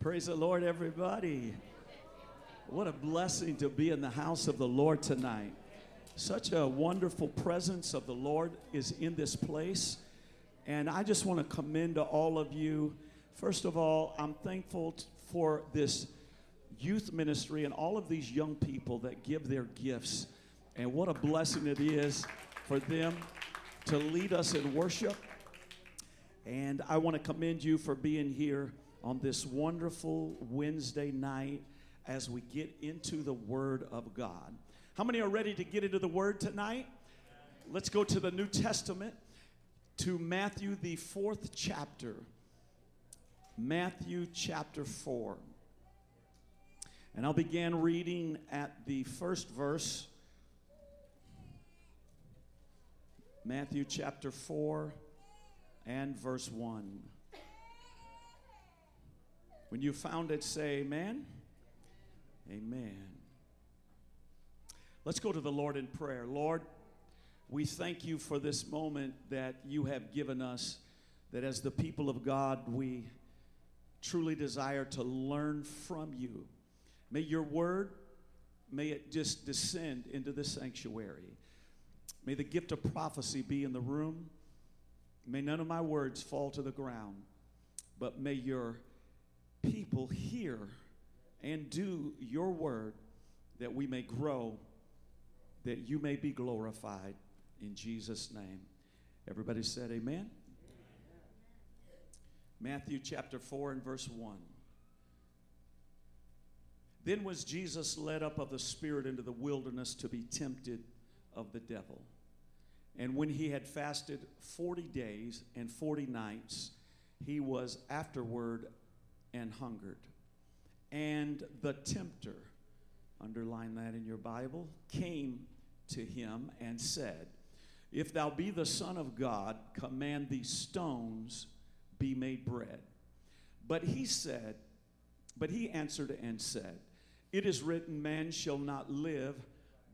Praise the Lord, everybody. What a blessing to be in the house of the Lord tonight. Such a wonderful presence of the Lord is in this place. And I just want to commend to all of you. First of all, I'm thankful for this youth ministry and all of these young people that give their gifts. And what a blessing it is for them to lead us in worship. And I want to commend you for being here on this wonderful Wednesday night as we get into the Word of God. How many are ready to get into the Word tonight? Let's go to the New Testament, to Matthew, the fourth chapter. Matthew chapter 4. And I'll begin reading at the first verse. Matthew chapter 4 and verse 1. When you found it, say amen. Amen. Let's go to the Lord in prayer. Lord, we thank you for this moment that you have given us, that as the people of God, we truly desire to learn from you. May your word, may it just descend into the sanctuary. May the gift of prophecy be in the room. May none of my words fall to the ground, but may your people hear and do your word that we may grow, that you may be glorified. In Jesus' name. Everybody said, Amen. Matthew chapter 4 and verse 1. Then was Jesus led up of the Spirit into the wilderness to be tempted of the devil. And when he had fasted 40 days and 40 nights, he was afterward and hungered. And the tempter, underline that in your Bible, came to him and said, If thou be the Son of God, command these stones be made bread. But he said, But he answered and said, It is written, Man shall not live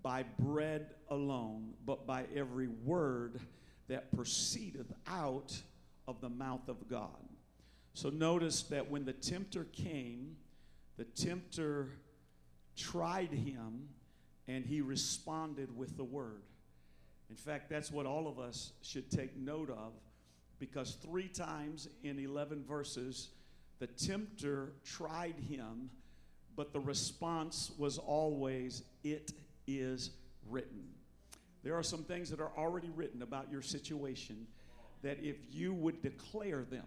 by bread alone, but by every word that proceedeth out of the mouth of God. So notice that when the tempter came, the tempter tried him and he responded with the word. In fact, that's what all of us should take note of because three times in 11 verses, the tempter tried him, but the response was always, It is written. There are some things that are already written about your situation that if you would declare them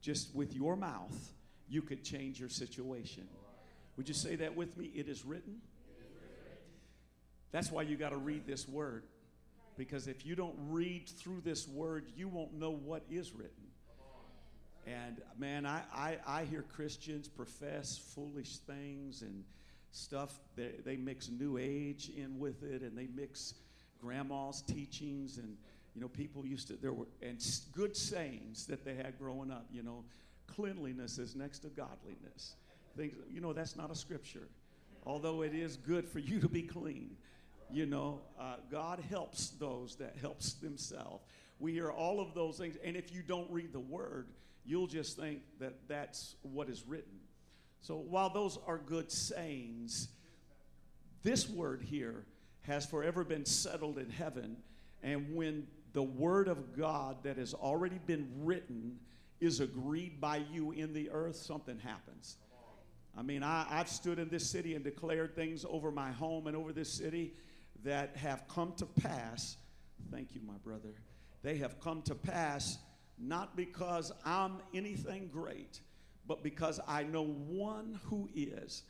just with your mouth, you could change your situation. Would you say that with me? It is written. That's why you got to read this word. Because if you don't read through this word, you won't know what is written. And man, I, I, I hear Christians profess foolish things and stuff. They, they mix New Age in with it, and they mix grandma's teachings. And, you know, people used to, there were, and good sayings that they had growing up, you know, cleanliness is next to godliness. Things, you know, that's not a scripture. Although it is good for you to be clean. You know, uh, God helps those that helps themselves. We hear all of those things, and if you don't read the word, you'll just think that that's what is written. So while those are good sayings, this word here has forever been settled in heaven. And when the word of God that has already been written is agreed by you in the earth, something happens. I mean, I, I've stood in this city and declared things over my home and over this city that have come to pass. Thank you, my brother. They have come to pass not because I'm anything great, but because I know one who is.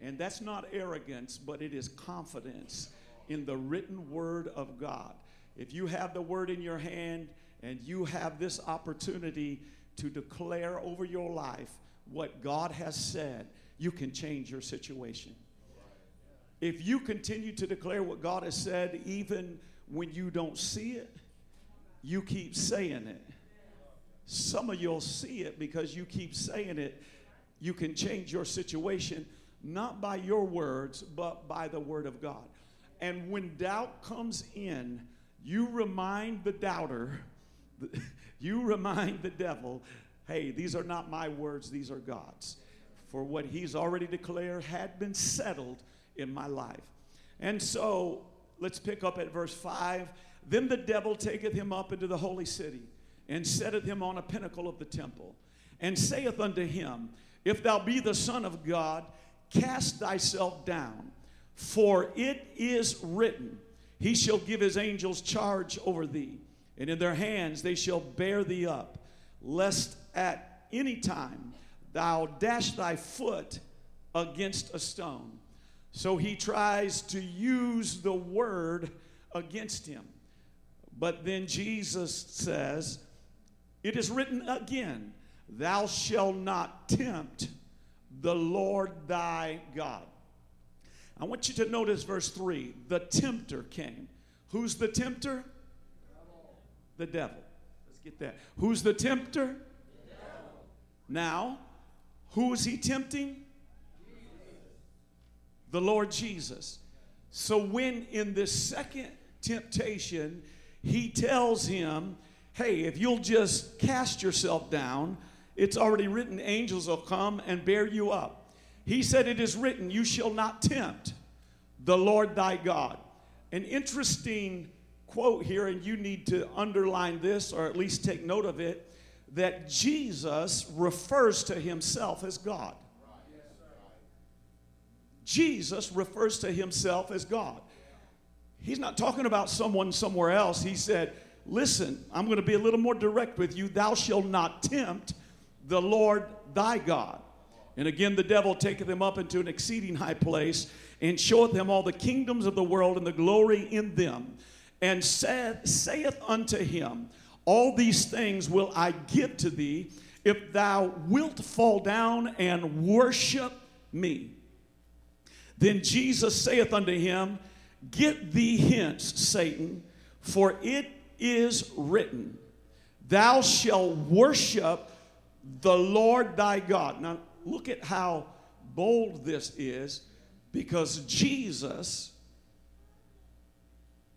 And that's not arrogance, but it is confidence in the written word of God. If you have the word in your hand and you have this opportunity to declare over your life what God has said, you can change your situation. If you continue to declare what God has said, even when you don't see it, you keep saying it. Some of you'll see it because you keep saying it. You can change your situation not by your words, but by the word of God. And when doubt comes in, you remind the doubter, you remind the devil, hey, these are not my words, these are God's. for what he's already declared had been settled in my life. And so let's pick up at verse 5. Then the devil taketh him up into the holy city and setteth him on a pinnacle of the temple and saith unto him, If thou be the Son of God, cast thyself down, for it is written, He shall give his angels charge over thee, and in their hands they shall bear thee up, lest at any time thou dash thy foot against a stone. So he tries to use the word against him. But then Jesus says, It is written again, Thou shalt not tempt the Lord thy God. I want you to notice verse 3 the tempter came. Who's the tempter? The devil. Let's get that. Who's the tempter? Now, who is he tempting? The Lord Jesus. So, when in this second temptation, he tells him, Hey, if you'll just cast yourself down, it's already written, angels will come and bear you up. He said, It is written, You shall not tempt the Lord thy God. An interesting quote here, and you need to underline this or at least take note of it that Jesus refers to himself as God. Jesus refers to himself as God. He's not talking about someone somewhere else. He said, Listen, I'm going to be a little more direct with you. Thou shalt not tempt the Lord thy God. And again, the devil taketh him up into an exceeding high place and showeth him all the kingdoms of the world and the glory in them, and saith, saith unto him, All these things will I give to thee if thou wilt fall down and worship me. Then Jesus saith unto him, Get thee hence, Satan, for it is written, Thou shalt worship the Lord thy God. Now, look at how bold this is because Jesus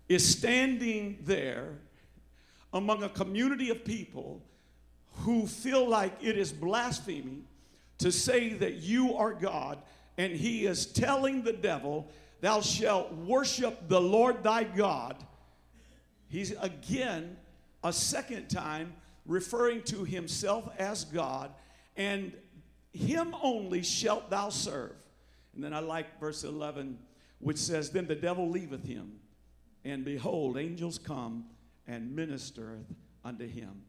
is standing there among a community of people who feel like it is blasphemy to say that you are God, and he is telling the devil, Thou shalt worship the Lord thy God. He's again, a second time, referring to himself as God, and him only shalt thou serve. And then I like verse 11, which says, Then the devil leaveth him, and behold, angels come and ministereth unto him.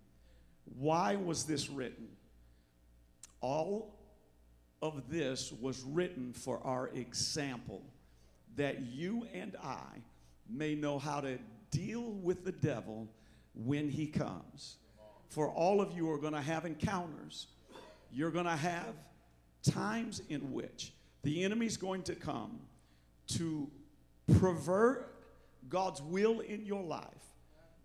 Why was this written? All of this was written for our example, that you and I may know how to deal with the devil when he comes. For all of you are going to have encounters. You're going to have times in which the enemy's going to come to pervert God's will in your life,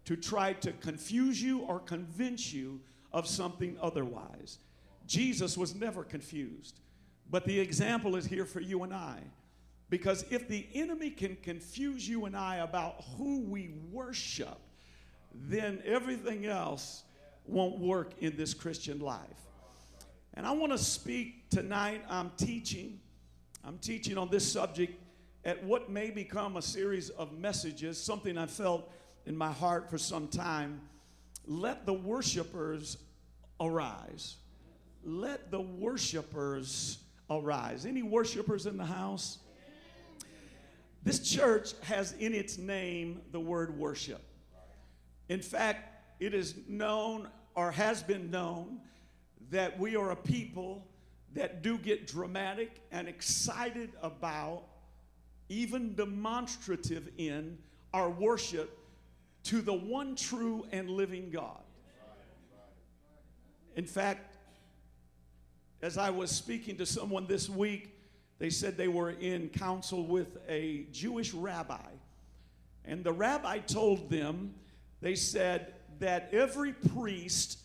to try to confuse you or convince you of something otherwise. Jesus was never confused, but the example is here for you and I. Because if the enemy can confuse you and I about who we worship, then everything else won't work in this Christian life. And I want to speak tonight. I'm teaching. I'm teaching on this subject at what may become a series of messages, something I felt in my heart for some time. Let the worshipers arise. Let the worshipers arise. Any worshipers in the house? This church has in its name the word worship. In fact, it is known or has been known that we are a people that do get dramatic and excited about, even demonstrative in our worship to the one true and living God. In fact, as I was speaking to someone this week, they said they were in council with a Jewish rabbi. And the rabbi told them, they said that every priest,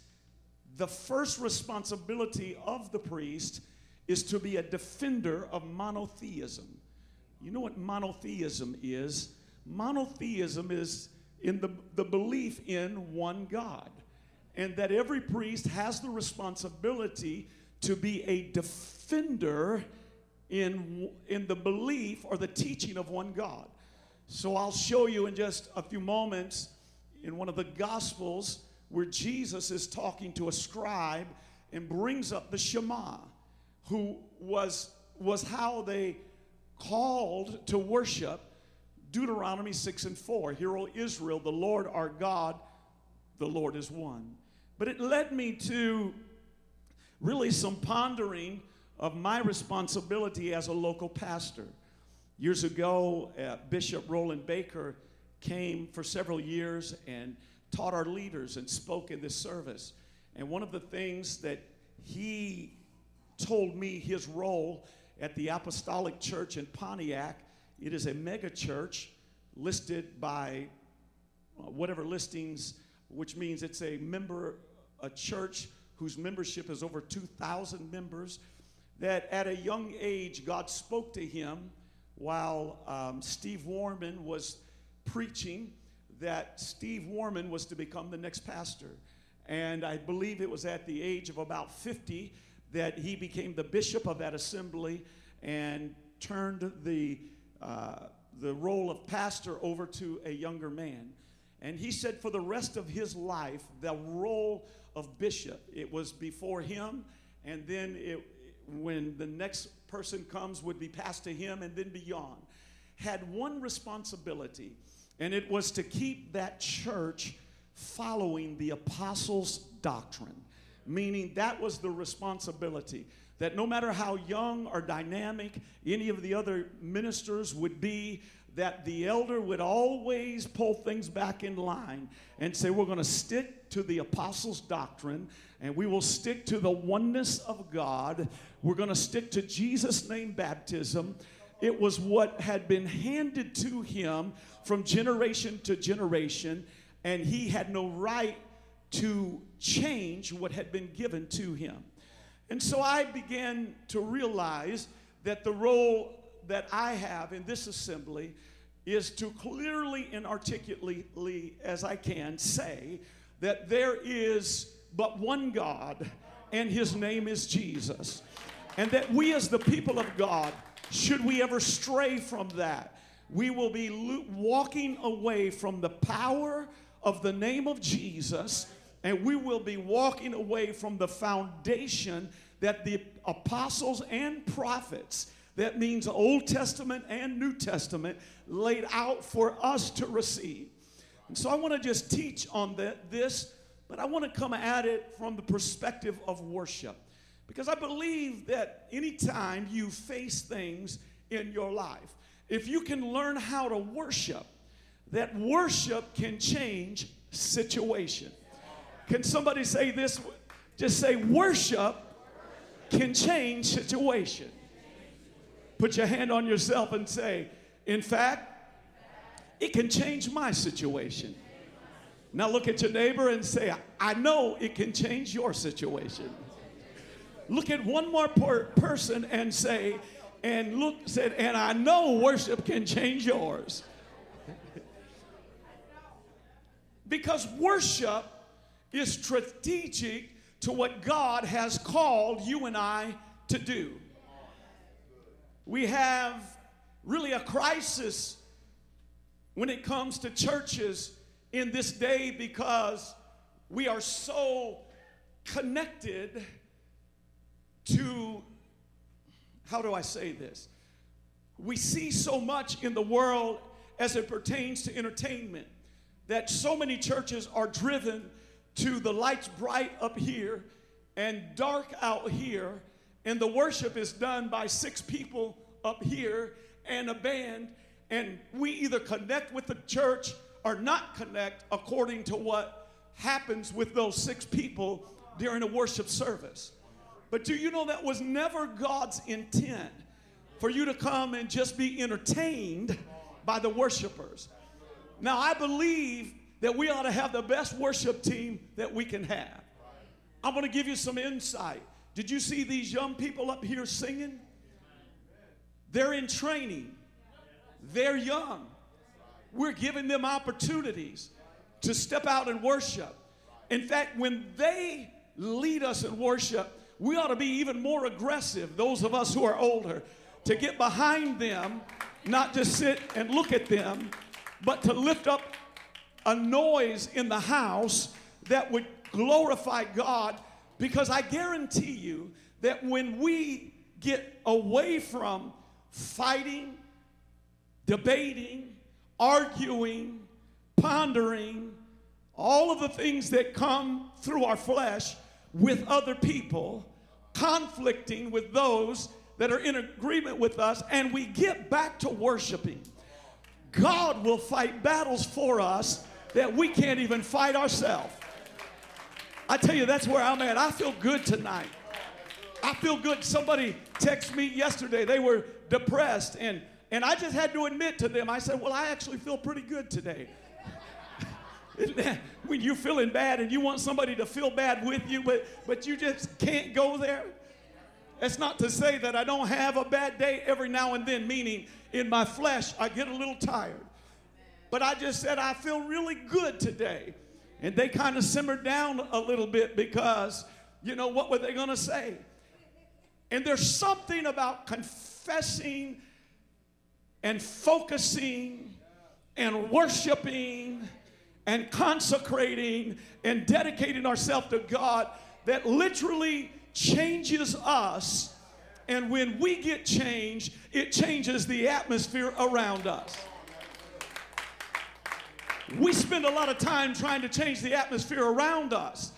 the first responsibility of the priest is to be a defender of monotheism. You know what monotheism is? Monotheism is in the, the belief in one God. And that every priest has the responsibility to be a defender in, in the belief or the teaching of one God. So I'll show you in just a few moments in one of the Gospels where Jesus is talking to a scribe and brings up the Shema, who was, was how they called to worship Deuteronomy 6 and 4. Hear, O Israel, the Lord our God, the Lord is one. But it led me to really some pondering of my responsibility as a local pastor. Years ago, uh, Bishop Roland Baker came for several years and taught our leaders and spoke in this service. And one of the things that he told me his role at the Apostolic Church in Pontiac, it is a mega church listed by uh, whatever listings, which means it's a member, a church whose membership is over 2,000 members. That at a young age, God spoke to him while um, Steve Warman was preaching that Steve Warman was to become the next pastor. And I believe it was at the age of about 50 that he became the bishop of that assembly and turned the, uh, the role of pastor over to a younger man. And he said for the rest of his life, the role of bishop, it was before him, and then it, when the next person comes, would be passed to him, and then beyond. Had one responsibility and it was to keep that church following the apostles' doctrine, meaning that was the responsibility. That no matter how young or dynamic any of the other ministers would be, that the elder would always pull things back in line and say, We're going to stick to the apostles' doctrine and we will stick to the oneness of God. We're going to stick to Jesus' name baptism. It was what had been handed to him from generation to generation, and he had no right to change what had been given to him. And so I began to realize that the role that I have in this assembly is to clearly and articulately as I can say that there is but one God, and his name is Jesus. And that we, as the people of God, should we ever stray from that, we will be lo- walking away from the power of the name of Jesus, and we will be walking away from the foundation that the apostles and prophets, that means Old Testament and New Testament, laid out for us to receive. And so I want to just teach on that, this, but I want to come at it from the perspective of worship. Because I believe that anytime you face things in your life, if you can learn how to worship, that worship can change situation. Can somebody say this? Just say worship can change situation. Put your hand on yourself and say, in fact, it can change my situation. Now look at your neighbor and say, I know it can change your situation. Look at one more per- person and say, and look, said, and I know worship can change yours. because worship is strategic to what God has called you and I to do. We have really a crisis when it comes to churches in this day because we are so connected to, how do I say this? We see so much in the world as it pertains to entertainment that so many churches are driven to the lights bright up here and dark out here, and the worship is done by six people up here and a band, and we either connect with the church or not connect according to what happens with those six people during a worship service. But do you know that was never God's intent for you to come and just be entertained by the worshipers? Now, I believe that we ought to have the best worship team that we can have. I'm going to give you some insight. Did you see these young people up here singing? They're in training, they're young. We're giving them opportunities to step out and worship. In fact, when they lead us in worship, we ought to be even more aggressive, those of us who are older, to get behind them, not just sit and look at them, but to lift up a noise in the house that would glorify God. Because I guarantee you that when we get away from fighting, debating, arguing, pondering, all of the things that come through our flesh with other people, conflicting with those that are in agreement with us, and we get back to worshiping. God will fight battles for us that we can't even fight ourselves. I tell you, that's where I'm at. I feel good tonight. I feel good. Somebody texted me yesterday. They were depressed, and, and I just had to admit to them, I said, Well, I actually feel pretty good today. when you're feeling bad and you want somebody to feel bad with you, but, but you just can't go there. That's not to say that I don't have a bad day every now and then, meaning in my flesh, I get a little tired. But I just said, I feel really good today. And they kind of simmered down a little bit because, you know, what were they going to say? And there's something about confessing and focusing and worshiping and consecrating and dedicating ourselves to God that literally changes us. And when we get changed, it changes the atmosphere around us. We spend a lot of time trying to change the atmosphere around us.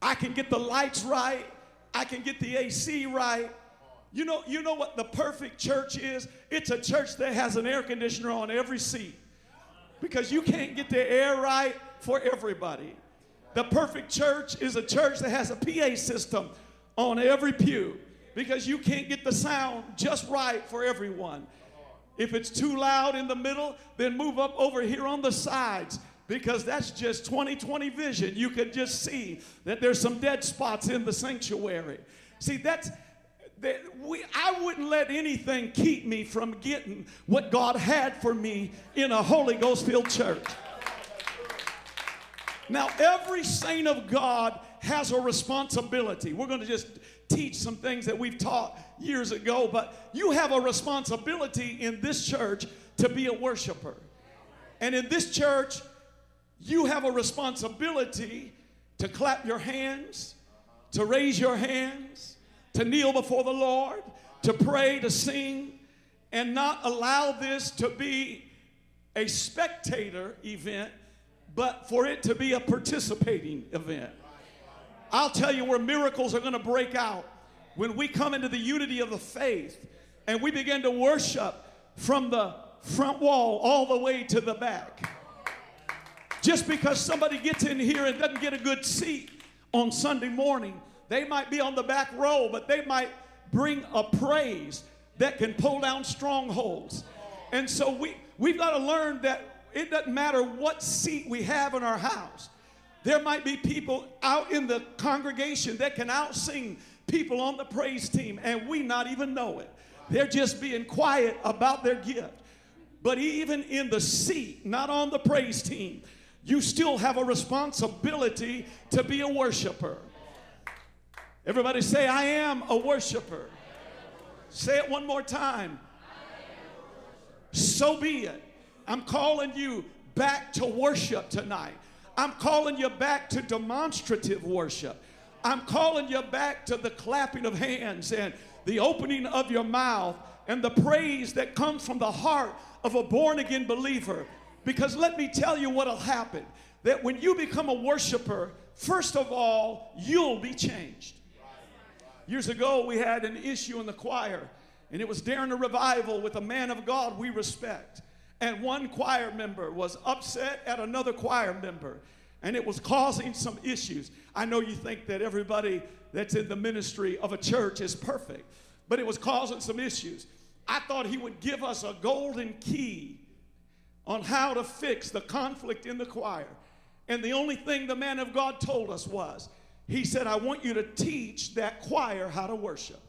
I can get the lights right, I can get the AC right. You know, you know what the perfect church is? It's a church that has an air conditioner on every seat because you can't get the air right for everybody. The perfect church is a church that has a PA system on every pew because you can't get the sound just right for everyone. If it's too loud in the middle, then move up over here on the sides because that's just 2020 vision. You can just see that there's some dead spots in the sanctuary. See, that's that we, I wouldn't let anything keep me from getting what God had for me in a Holy Ghost filled church. Now, every saint of God has a responsibility. We're going to just teach some things that we've taught years ago, but you have a responsibility in this church to be a worshiper. And in this church, you have a responsibility to clap your hands, to raise your hands, to kneel before the Lord, to pray, to sing, and not allow this to be a spectator event, but for it to be a participating event. I'll tell you where miracles are going to break out when we come into the unity of the faith and we begin to worship from the front wall all the way to the back. Just because somebody gets in here and doesn't get a good seat on Sunday morning they might be on the back row, but they might bring a praise that can pull down strongholds. And so we, we've got to learn that it doesn't matter what seat we have in our house. There might be people out in the congregation that can outsing people on the praise team, and we not even know it. They're just being quiet about their gift. But even in the seat, not on the praise team, you still have a responsibility to be a worshiper. Everybody say, I am a worshiper. Say it one more time. So be it. I'm calling you back to worship tonight. I'm calling you back to demonstrative worship. I'm calling you back to the clapping of hands and the opening of your mouth and the praise that comes from the heart of a born again believer. Because let me tell you what'll happen that when you become a worshiper, first of all, you'll be changed. Years ago, we had an issue in the choir, and it was during a revival with a man of God we respect. And one choir member was upset at another choir member, and it was causing some issues. I know you think that everybody that's in the ministry of a church is perfect, but it was causing some issues. I thought he would give us a golden key on how to fix the conflict in the choir. And the only thing the man of God told us was, he said, I want you to teach that choir how to worship.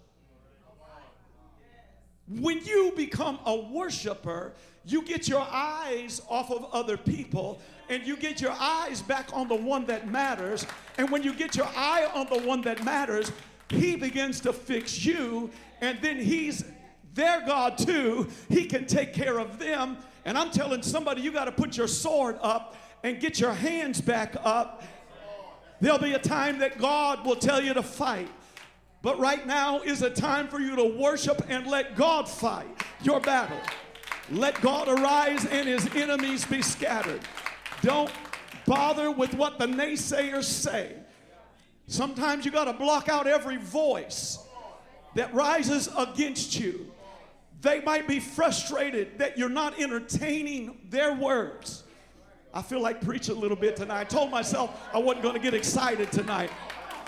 When you become a worshiper, you get your eyes off of other people and you get your eyes back on the one that matters. And when you get your eye on the one that matters, He begins to fix you, and then He's their God too. He can take care of them. And I'm telling somebody, you got to put your sword up and get your hands back up. There'll be a time that God will tell you to fight. But right now is a time for you to worship and let God fight your battle. Let God arise and his enemies be scattered. Don't bother with what the naysayers say. Sometimes you got to block out every voice that rises against you. They might be frustrated that you're not entertaining their words. I feel like preaching a little bit tonight. I told myself I wasn't going to get excited tonight.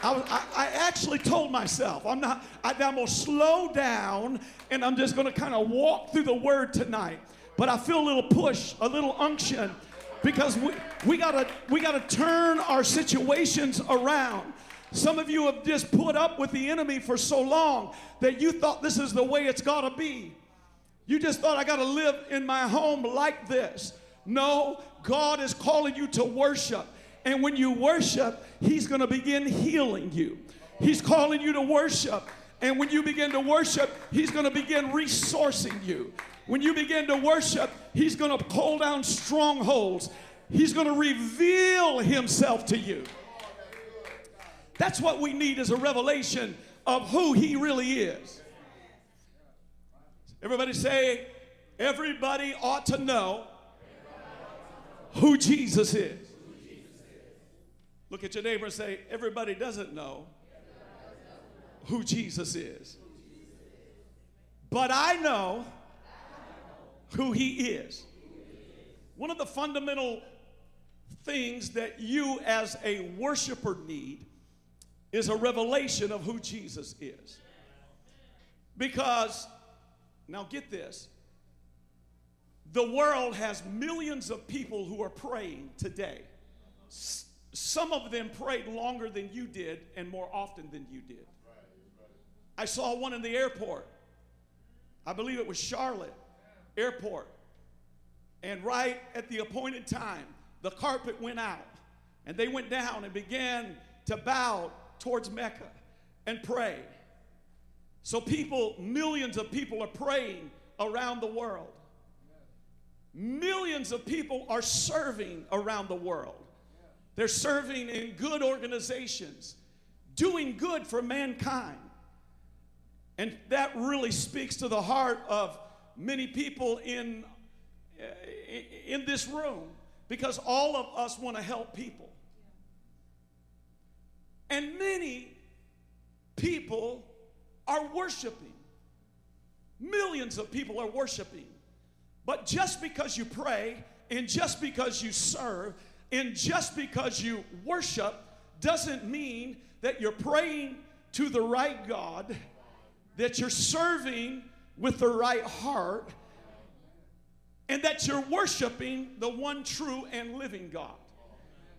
I, was, I, I, actually told myself I'm not. I, I'm gonna slow down and I'm just gonna kind of walk through the Word tonight. But I feel a little push, a little unction, because we, we gotta we gotta turn our situations around. Some of you have just put up with the enemy for so long that you thought this is the way it's gotta be. You just thought I gotta live in my home like this. No, God is calling you to worship. And when you worship, He's going to begin healing you. He's calling you to worship. And when you begin to worship, He's going to begin resourcing you. When you begin to worship, He's going to pull down strongholds. He's going to reveal Himself to you. That's what we need is a revelation of who He really is. Everybody say, everybody ought to know who Jesus is. Look at your neighbor and say, Everybody doesn't know who Jesus is. But I know who he is. One of the fundamental things that you as a worshiper need is a revelation of who Jesus is. Because, now get this, the world has millions of people who are praying today some of them prayed longer than you did and more often than you did. I saw one in the airport. I believe it was Charlotte Airport. And right at the appointed time, the carpet went out and they went down and began to bow towards Mecca and pray. So, people, millions of people are praying around the world. Millions of people are serving around the world. They're serving in good organizations, doing good for mankind. And that really speaks to the heart of many people in, uh, in this room because all of us want to help people. And many people are worshiping. Millions of people are worshiping. But just because you pray and just because you serve and just because you worship doesn't mean that you're praying to the right God, that you're serving with the right heart, and that you're worshiping the one true and living God.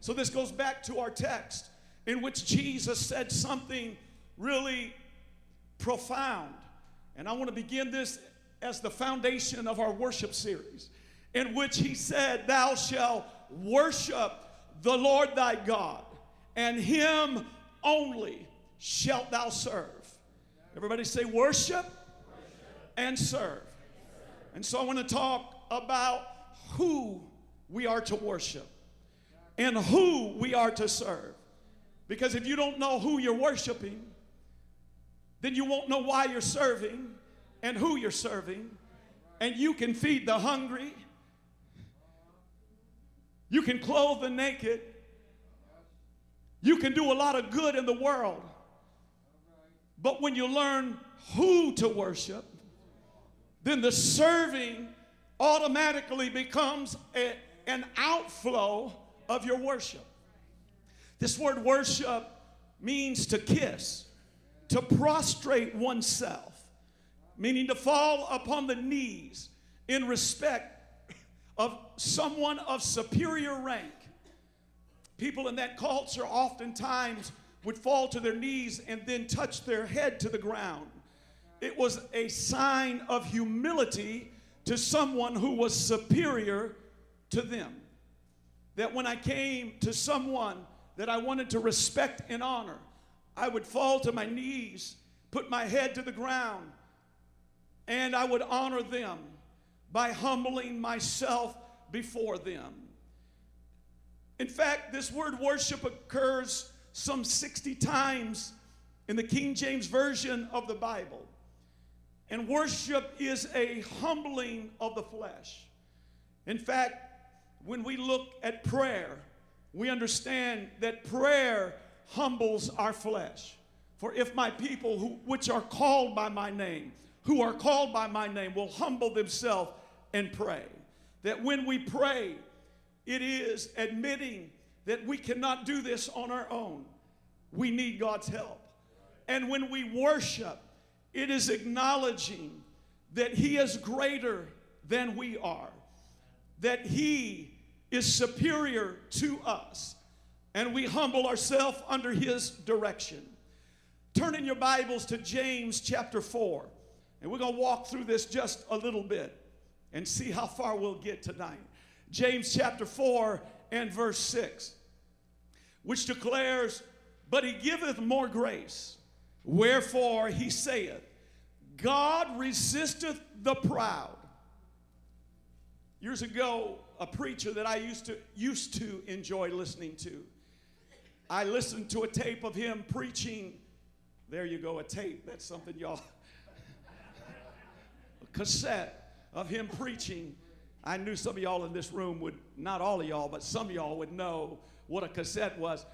So, this goes back to our text in which Jesus said something really profound. And I want to begin this as the foundation of our worship series, in which he said, Thou shalt worship the Lord thy God, and him only shalt thou serve. Everybody say worship, worship. and serve. And so I want to talk about who we are to worship and who we are to serve. Because if you don't know who you're worshiping, then you won't know why you're serving and who you're serving. And you can feed the hungry you can clothe the naked. You can do a lot of good in the world. But when you learn who to worship, then the serving automatically becomes a, an outflow of your worship. This word worship means to kiss, to prostrate oneself, meaning to fall upon the knees in respect of someone of superior rank. People in that culture oftentimes would fall to their knees and then touch their head to the ground. It was a sign of humility to someone who was superior to them. That when I came to someone that I wanted to respect and honor, I would fall to my knees, put my head to the ground, and I would honor them by humbling myself before them. In fact, this word worship occurs some 60 times in the King James Version of the Bible. And worship is a humbling of the flesh. In fact, when we look at prayer, we understand that prayer humbles our flesh. For if my people who, which are called by my name, who are called by my name, will humble themselves and pray. That when we pray, it is admitting that we cannot do this on our own. We need God's help. And when we worship, it is acknowledging that He is greater than we are, that He is superior to us, and we humble ourselves under His direction. Turn in your Bibles to James chapter 4, and we're going to walk through this just a little bit and see how far we'll get tonight. James chapter 4 and verse 6, which declares, But he giveth more grace. Wherefore he saith, God resisteth the proud. Years ago, a preacher that I used to used to enjoy listening to. I listened to a tape of him preaching. There you go, a tape. That's something y'all. Cassette of him preaching. I knew some of y'all in this room would, not all of y'all, but some of y'all would know what a cassette was.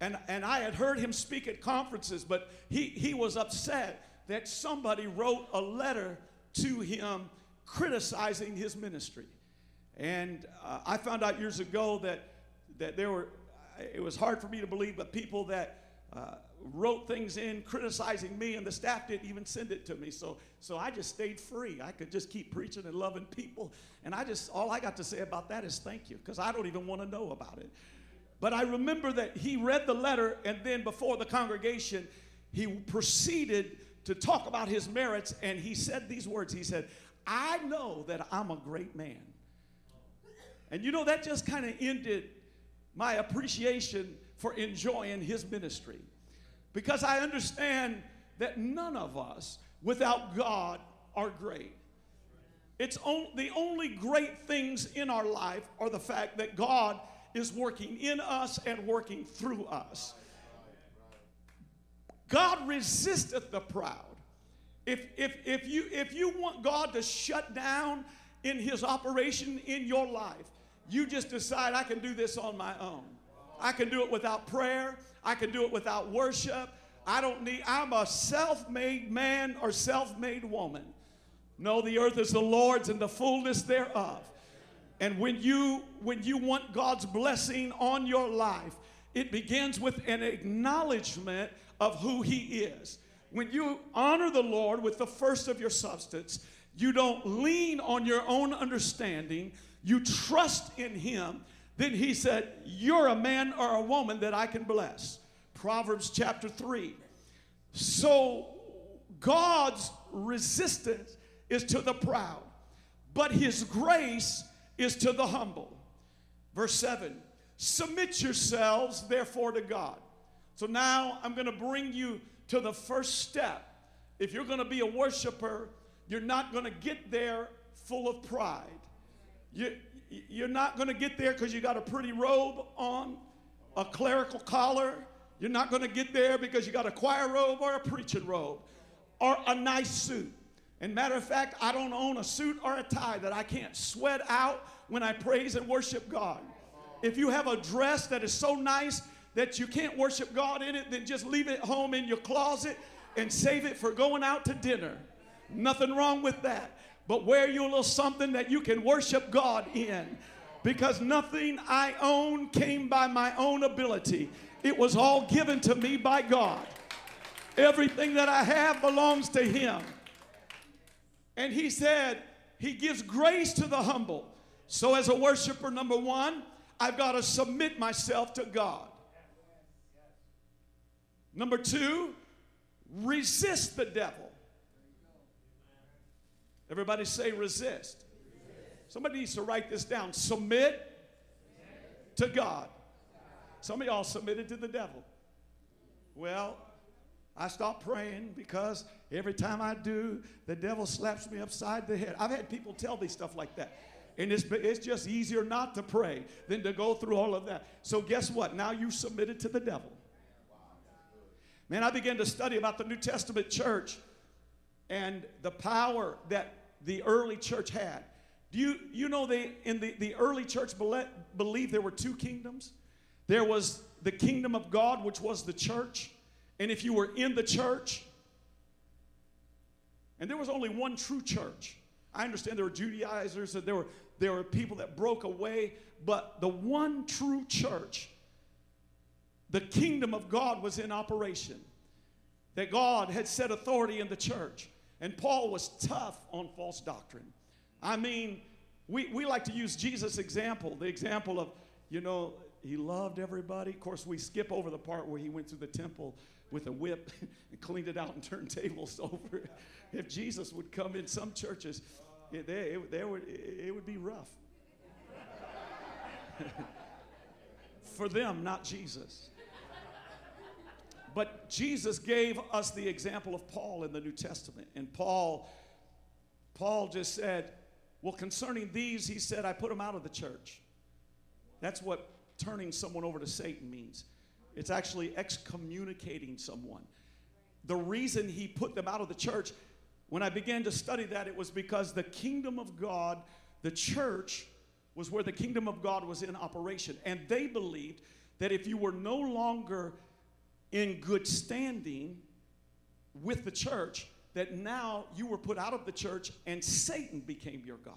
And, and I had heard him speak at conferences, but he, he was upset that somebody wrote a letter to him criticizing his ministry. And uh, I found out years ago that, that there were, it was hard for me to believe, but people that uh, wrote things in criticizing me, and the staff didn't even send it to me. So, so I just stayed free. I could just keep preaching and loving people. And I just, all I got to say about that is thank you, because I don't even want to know about it. But I remember that he read the letter, and then before the congregation, he proceeded to talk about his merits, and he said these words He said, I know that I'm a great man. And you know, that just kind of ended my appreciation for enjoying his ministry. Because I understand that none of us without God are great. It's on, the only great things in our life are the fact that God is working in us and working through us. God resisteth the proud. If, if, if, you, if you want God to shut down in his operation in your life, you just decide, I can do this on my own. I can do it without prayer. I can do it without worship. I don't need, I'm a self made man or self made woman. No, the earth is the Lord's and the fullness thereof. And when you when you want God's blessing on your life, it begins with an acknowledgement of who he is. When you honor the Lord with the first of your substance, you don't lean on your own understanding, you trust in Him, then He said, You're a man or a woman that I can bless. Proverbs chapter 3. So God's resistance is to the proud, but His grace is to the humble. Verse 7 Submit yourselves, therefore, to God. So now I'm going to bring you to the first step. If you're going to be a worshiper, you're not going to get there full of pride. You, you're not going to get there because you got a pretty robe on, a clerical collar. You're not going to get there because you got a choir robe or a preaching robe or a nice suit. And matter of fact, I don't own a suit or a tie that I can't sweat out when I praise and worship God. If you have a dress that is so nice that you can't worship God in it, then just leave it home in your closet and save it for going out to dinner. Nothing wrong with that but wear you a little something that you can worship God in. Because nothing I own came by my own ability, it was all given to me by God. Everything that I have belongs to Him. And He said, He gives grace to the humble. So, as a worshiper, number one, I've got to submit myself to God. Number two, resist the devil. Everybody say resist. Somebody needs to write this down. Submit to God. Some of y'all submitted to the devil. Well, I stopped praying because every time I do, the devil slaps me upside the head. I've had people tell me stuff like that. And it's, it's just easier not to pray than to go through all of that. So, guess what? Now you submitted to the devil. Man, I began to study about the New Testament church and the power that the early church had. Do you, you know they in the, the early church believed there were two kingdoms? There was the kingdom of God, which was the church. And if you were in the church, and there was only one true church. I understand there were Judaizers and there were, there were people that broke away, but the one true church, the kingdom of God was in operation. That God had set authority in the church. And Paul was tough on false doctrine. I mean, we, we like to use Jesus' example, the example of, you know, he loved everybody. Of course, we skip over the part where he went through the temple with a whip and cleaned it out and turned tables over. if Jesus would come in some churches, it, they, it, they would, it would be rough. For them, not Jesus. But Jesus gave us the example of Paul in the New Testament. And Paul, Paul just said, well, concerning these, he said, I put them out of the church. That's what turning someone over to Satan means. It's actually excommunicating someone. The reason he put them out of the church, when I began to study that, it was because the kingdom of God, the church, was where the kingdom of God was in operation. And they believed that if you were no longer in good standing with the church that now you were put out of the church and Satan became your God.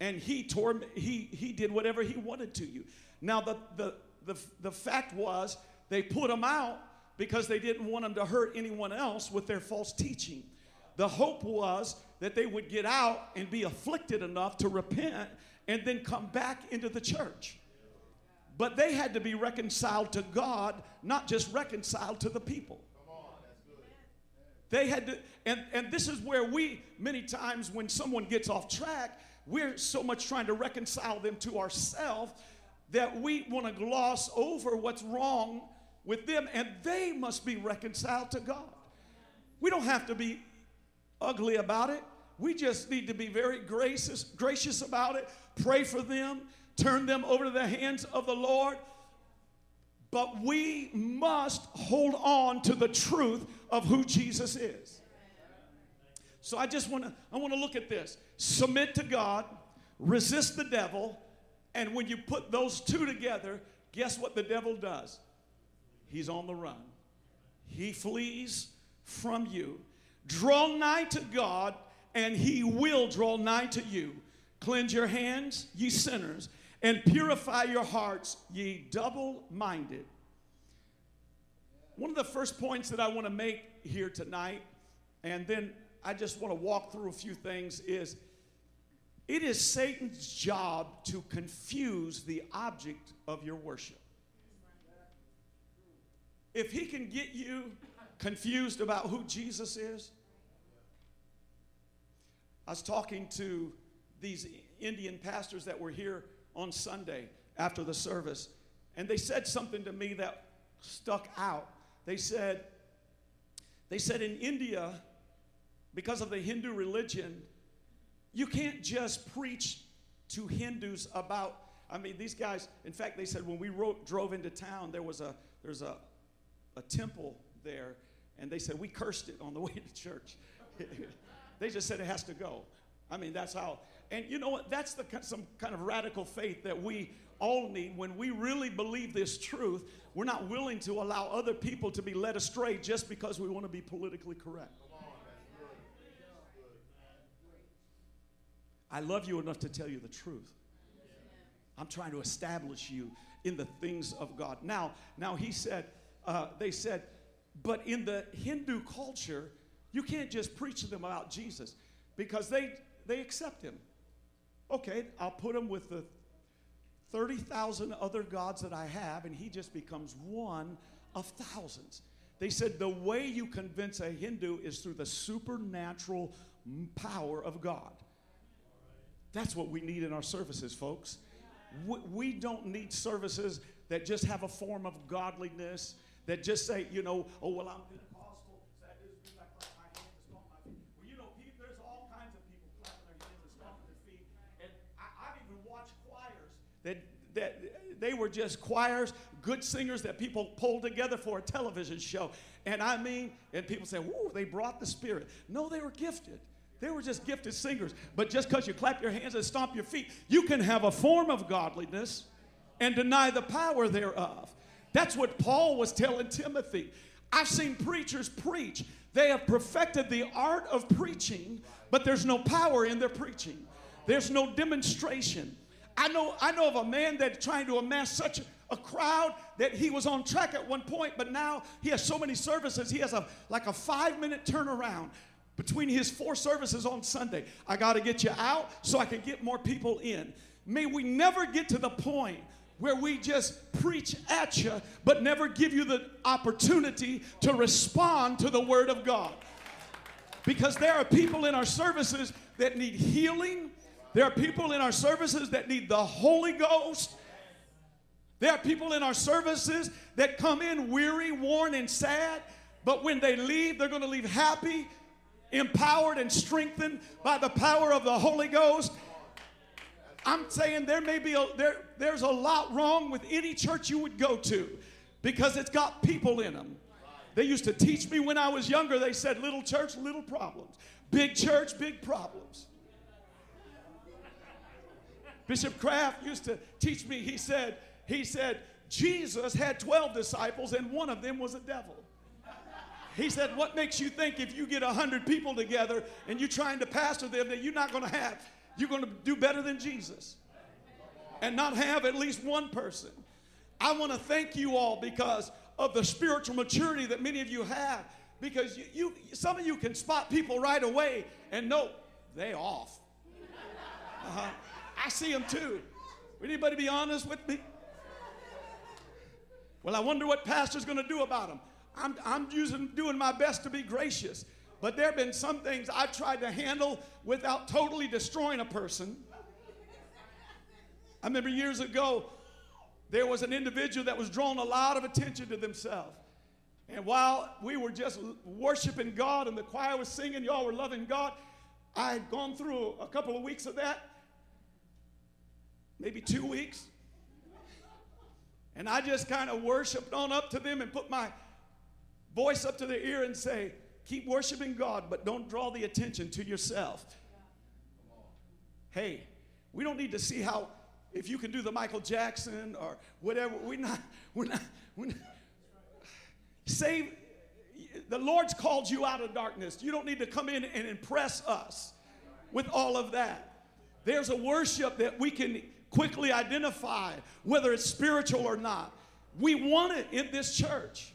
And he tore he he did whatever he wanted to you. Now the the the, the fact was they put him out because they didn't want him to hurt anyone else with their false teaching. The hope was that they would get out and be afflicted enough to repent and then come back into the church. But they had to be reconciled to God, not just reconciled to the people. They had to, and, and this is where we, many times, when someone gets off track, we're so much trying to reconcile them to ourselves that we want to gloss over what's wrong with them, and they must be reconciled to God. We don't have to be ugly about it. We just need to be very gracious, gracious about it, pray for them, turn them over to the hands of the Lord. But we must hold on to the truth of who Jesus is. So I just want to I want to look at this. Submit to God, resist the devil, and when you put those two together, guess what the devil does? He's on the run. He flees from you. Draw nigh to God, and he will draw nigh to you. Cleanse your hands, ye sinners, and purify your hearts, ye double minded. One of the first points that I want to make here tonight, and then I just want to walk through a few things, is it is Satan's job to confuse the object of your worship. If he can get you confused about who Jesus is, I was talking to these Indian pastors that were here on Sunday after the service, and they said something to me that stuck out. They said, they said in India, because of the Hindu religion, you can't just preach to Hindus about. I mean, these guys. In fact, they said when we wrote, drove into town, there was a there's a a temple there, and they said we cursed it on the way to church. they just said it has to go. I mean, that's how. And you know what? That's the some kind of radical faith that we all need. When we really believe this truth, we're not willing to allow other people to be led astray just because we want to be politically correct. I love you enough to tell you the truth. I'm trying to establish you in the things of God. Now, now he said, uh, they said, but in the Hindu culture, you can't just preach to them about Jesus because they they accept him. Okay, I'll put him with the 30,000 other gods that I have, and he just becomes one of thousands. They said the way you convince a Hindu is through the supernatural power of God. That's what we need in our services, folks. We don't need services that just have a form of godliness, that just say, you know, oh, well, I'm that, that they were just choirs, good singers that people pulled together for a television show. And I mean, and people say, whoa, they brought the Spirit. No, they were gifted. They were just gifted singers. But just because you clap your hands and stomp your feet, you can have a form of godliness and deny the power thereof. That's what Paul was telling Timothy. I've seen preachers preach. They have perfected the art of preaching, but there's no power in their preaching. There's no demonstration. I know, I know of a man that's trying to amass such a crowd that he was on track at one point, but now he has so many services. He has a like a five minute turnaround between his four services on Sunday. I got to get you out so I can get more people in. May we never get to the point where we just preach at you, but never give you the opportunity to respond to the Word of God. Because there are people in our services that need healing, there are people in our services that need the Holy Ghost. There are people in our services that come in weary, worn, and sad, but when they leave, they're going to leave happy, empowered, and strengthened by the power of the Holy Ghost. I'm saying there may be a, there, there's a lot wrong with any church you would go to because it's got people in them. They used to teach me when I was younger, they said, little church, little problems. Big church, big problems. Bishop Kraft used to teach me, he said, he said, Jesus had 12 disciples and one of them was a devil. He said, What makes you think if you get 100 people together and you're trying to pastor them that you're not going to have, you're going to do better than Jesus and not have at least one person? I want to thank you all because of the spiritual maturity that many of you have. Because you, you some of you can spot people right away and know they off. Uh-huh. I see them too. Anybody be honest with me? Well, I wonder what pastor's going to do about them. I'm, I'm using, doing my best to be gracious. But there have been some things I've tried to handle without totally destroying a person. I remember years ago, there was an individual that was drawing a lot of attention to themselves. And while we were just worshiping God and the choir was singing, y'all were loving God, I had gone through a couple of weeks of that, maybe two weeks. And I just kind of worshiped on up to them and put my voice up to their ear and say, Keep worshiping God, but don't draw the attention to yourself. Hey, we don't need to see how, if you can do the Michael Jackson or whatever. We're not, we're not, we're not. Save, the Lord's called you out of darkness. You don't need to come in and impress us with all of that. There's a worship that we can quickly identify whether it's spiritual or not. We want it in this church.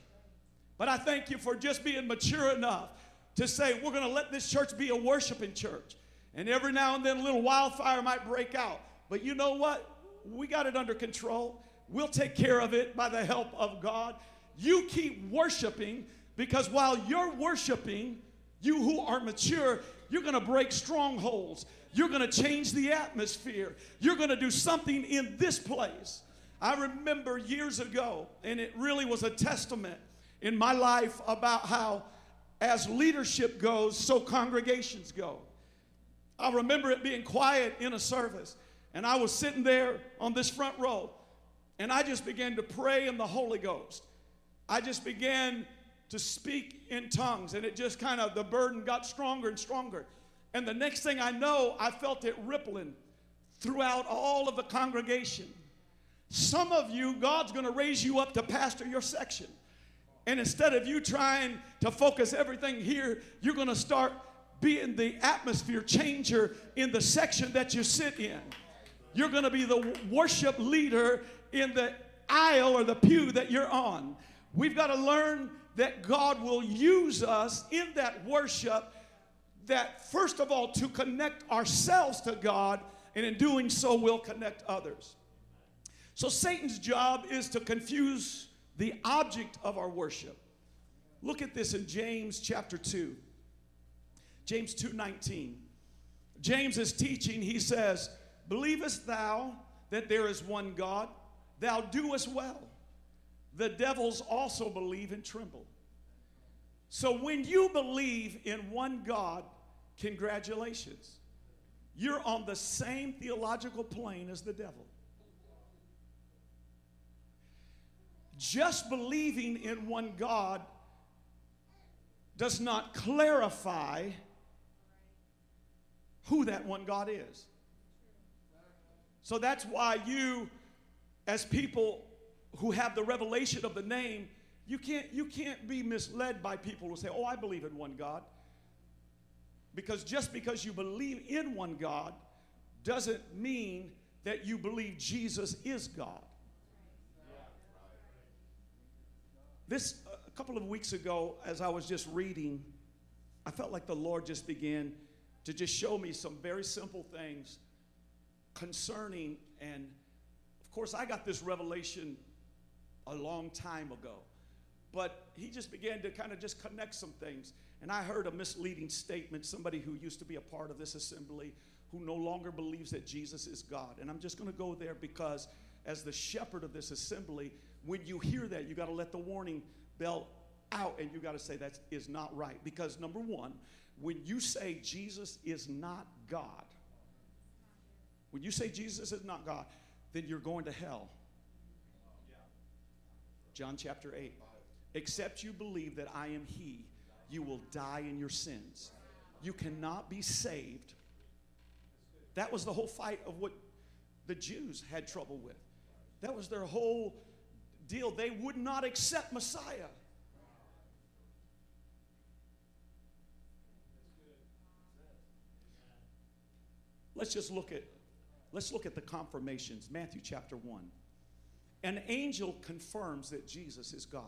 But I thank you for just being mature enough to say, we're going to let this church be a worshiping church. And every now and then a little wildfire might break out. But you know what? We got it under control. We'll take care of it by the help of God. You keep worshiping because while you're worshiping, you who are mature, you're going to break strongholds. You're going to change the atmosphere. You're going to do something in this place. I remember years ago, and it really was a testament in my life about how, as leadership goes, so congregations go. I remember it being quiet in a service, and I was sitting there on this front row, and I just began to pray in the Holy Ghost. I just began to speak in tongues, and it just kind of, the burden got stronger and stronger. And the next thing I know, I felt it rippling throughout all of the congregation. Some of you, God's going to raise you up to pastor your section. And instead of you trying to focus everything here, you're going to start being the atmosphere changer in the section that you sit in. You're going to be the worship leader in the aisle or the pew that you're on. We've got to learn that God will use us in that worship that first of all to connect ourselves to God and in doing so we'll connect others. So Satan's job is to confuse the object of our worship. Look at this in James chapter 2. James 2:19. James is teaching, he says, "Believest thou that there is one God? Thou doest well. The devils also believe and tremble." So when you believe in one God, congratulations. You're on the same theological plane as the devil. just believing in one God does not clarify who that one God is. So that's why you, as people who have the revelation of the name, you can't, you can't be misled by people who say, Oh, I believe in one God. Because just because you believe in one God doesn't mean that you believe Jesus is God. This, a couple of weeks ago, as I was just reading, I felt like the Lord just began to just show me some very simple things concerning, and of course, I got this revelation a long time ago, but He just began to kind of just connect some things. And I heard a misleading statement, somebody who used to be a part of this assembly who no longer believes that Jesus is God. And I'm just going to go there because, as the shepherd of this assembly, when you hear that, you got to let the warning bell out and you got to say that is not right. Because, number one, when you say Jesus is not God, when you say Jesus is not God, then you're going to hell. John chapter 8. Except you believe that I am He, you will die in your sins. You cannot be saved. That was the whole fight of what the Jews had trouble with. That was their whole deal. They would not accept Messiah. Let's just look at let's look at the confirmations. Matthew chapter 1. An angel confirms that Jesus is God.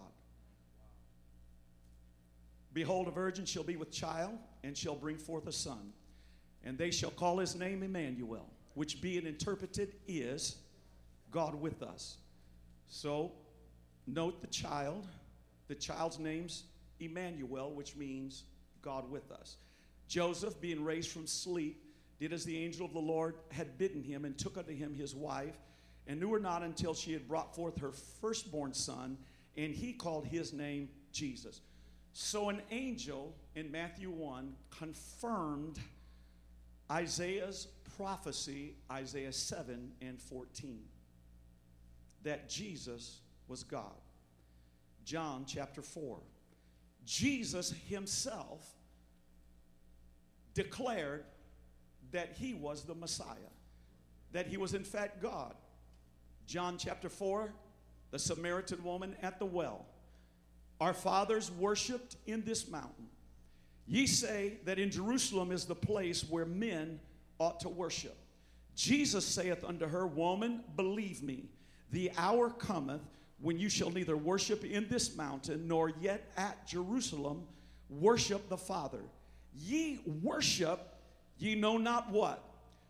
Behold, a virgin shall be with child and shall bring forth a son, and they shall call his name Emmanuel, which being interpreted is God with us. So, note the child. The child's name's Emmanuel, which means God with us. Joseph, being raised from sleep, did as the angel of the Lord had bidden him, and took unto him his wife, and knew her not until she had brought forth her firstborn son, and he called his name Jesus. So an angel in Matthew 1 confirmed Isaiah's prophecy, Isaiah 7 and 14, that Jesus was God. John chapter 4. Jesus himself declared that he was the Messiah, that he was in fact God. John chapter 4, the Samaritan woman at the well. Our fathers worshiped in this mountain. Ye say that in Jerusalem is the place where men ought to worship. Jesus saith unto her, Woman, believe me, the hour cometh when you shall neither worship in this mountain nor yet at Jerusalem worship the Father. Ye worship, ye know not what.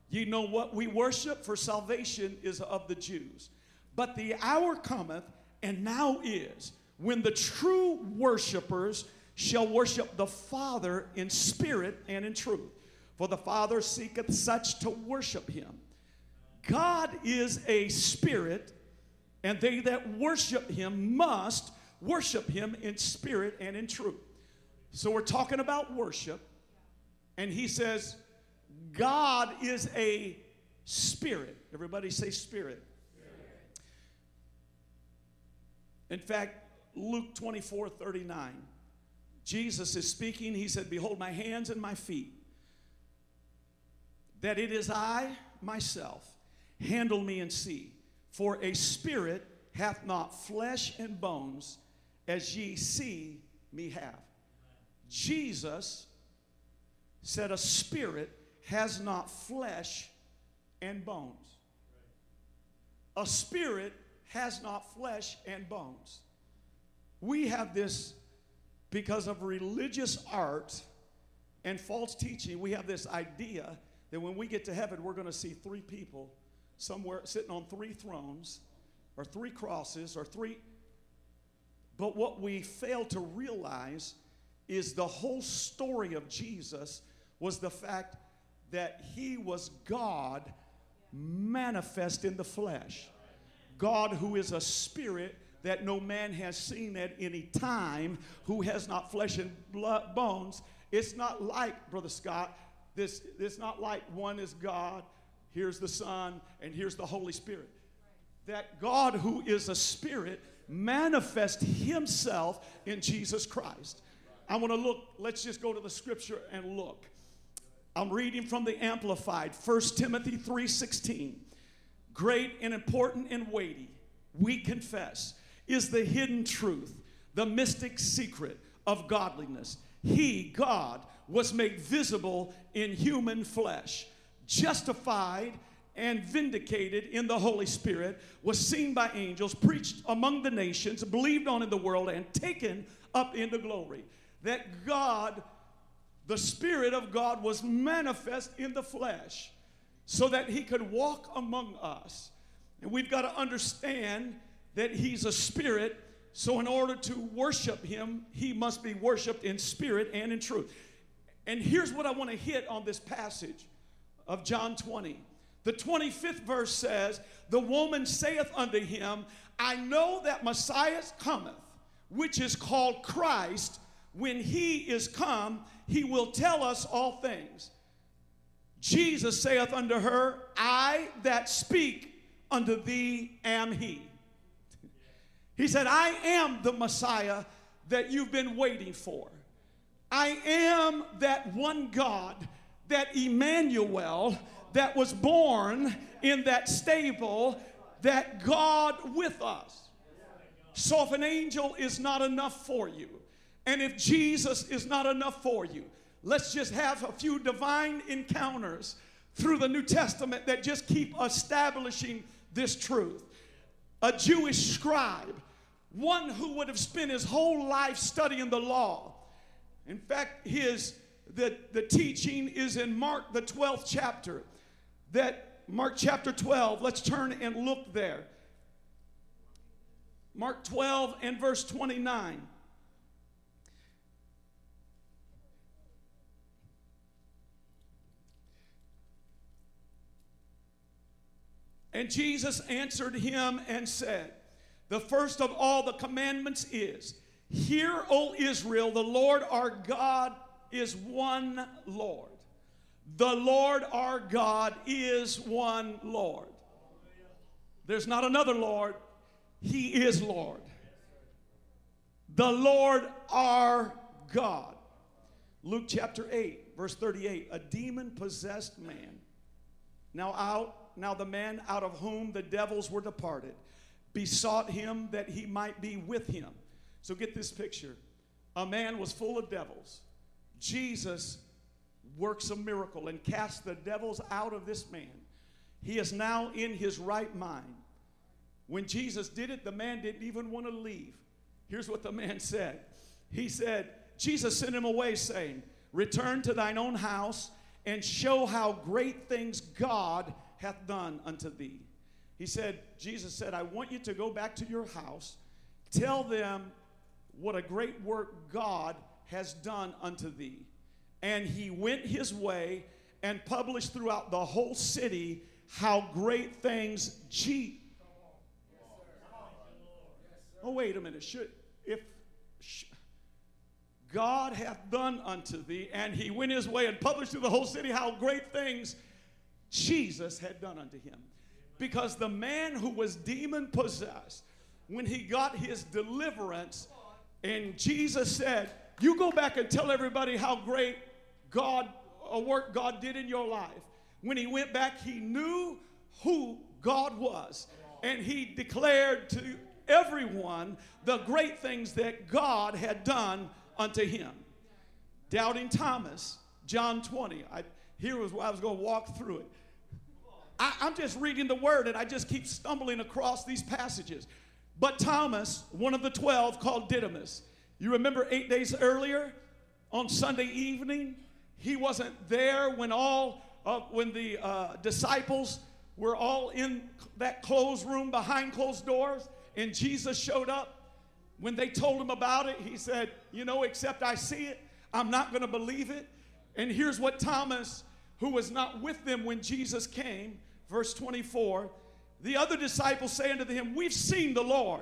Ye know what we worship, for salvation is of the Jews. But the hour cometh, and now is when the true worshipers shall worship the Father in spirit and in truth. For the Father seeketh such to worship him. God is a spirit, and they that worship him must worship him in spirit and in truth. So we're talking about worship, and he says, God is a spirit. Everybody say spirit. spirit. In fact, Luke 24 39. Jesus is speaking. He said, Behold, my hands and my feet, that it is I myself. Handle me and see. For a spirit hath not flesh and bones, as ye see me have. Jesus said, A spirit has not flesh and bones. A spirit has not flesh and bones. We have this because of religious art and false teaching. We have this idea that when we get to heaven, we're going to see three people somewhere sitting on three thrones or three crosses or three. But what we fail to realize is the whole story of Jesus was the fact that he was God manifest in the flesh. God, who is a spirit that no man has seen at any time, who has not flesh and blood bones. It's not like, Brother Scott, this, it's not like one is God, here's the Son, and here's the Holy Spirit. that God, who is a spirit, manifest himself in Jesus Christ. I want to look, let's just go to the scripture and look. I'm reading from the Amplified, 1 Timothy 3:16. Great and important and weighty, we confess, is the hidden truth, the mystic secret of godliness. He, God, was made visible in human flesh, justified and vindicated in the Holy Spirit, was seen by angels, preached among the nations, believed on in the world, and taken up into glory. That God, the Spirit of God, was manifest in the flesh so that he could walk among us. And we've got to understand that he's a spirit, so in order to worship him, he must be worshiped in spirit and in truth. And here's what I want to hit on this passage of John 20. The 25th verse says, The woman saith unto him, I know that Messiah cometh, which is called Christ. When he is come, he will tell us all things. Jesus saith unto her, I that speak unto thee am he. He said, I am the Messiah that you've been waiting for. I am that one God, that Emmanuel, that was born in that stable, that God with us. So if an angel is not enough for you, and if Jesus is not enough for you, let's just have a few divine encounters through the New Testament that just keep establishing this truth. A Jewish scribe, one who would have spent his whole life studying the law. In fact, his the, the teaching is in Mark the 12th chapter that Mark chapter 12, let's turn and look there. Mark 12 and verse 29. And Jesus answered him and said, The first of all the commandments is, Hear, O Israel, the Lord our God is one Lord. The Lord our God is one Lord. There's not another Lord, He is Lord. The Lord our God. Luke chapter 8, verse 38. A demon possessed man. Now out, now the man out of whom the devils were departed besought him that he might be with him. So get this picture. A man was full of devils. Jesus works a miracle and casts the devils out of this man. He is now in his right mind. When Jesus did it, the man didn't even want to leave. Here's what the man said He said, Jesus sent him away, saying, Return to thine own house and show how great things God hath done unto thee. He said, Jesus said, I want you to go back to your house, tell them what a great work God has done unto thee. And he went his way and published throughout the whole city how great things G. Oh, wait a minute. Should if sh- God hath done unto thee, and he went his way and published through the whole city how great things Jesus had done unto him. Because the man who was demon possessed, when he got his deliverance, and Jesus said, You go back and tell everybody how great God, a work God did in your life. When he went back, he knew who God was. And he declared to everyone the great things that God had done unto him. Doubting Thomas, John 20. I, here was where I was going to walk through it. I, I'm just reading the word and I just keep stumbling across these passages. But Thomas, one of the 12, called Didymus, you remember eight days earlier on Sunday evening, he wasn't there when all uh, when the uh, disciples were all in that closed room behind closed doors, and Jesus showed up. When they told him about it, he said, "You know, except I see it, I'm not going to believe it." And here's what Thomas, who was not with them when Jesus came, verse 24, the other disciples say unto him, We've seen the Lord.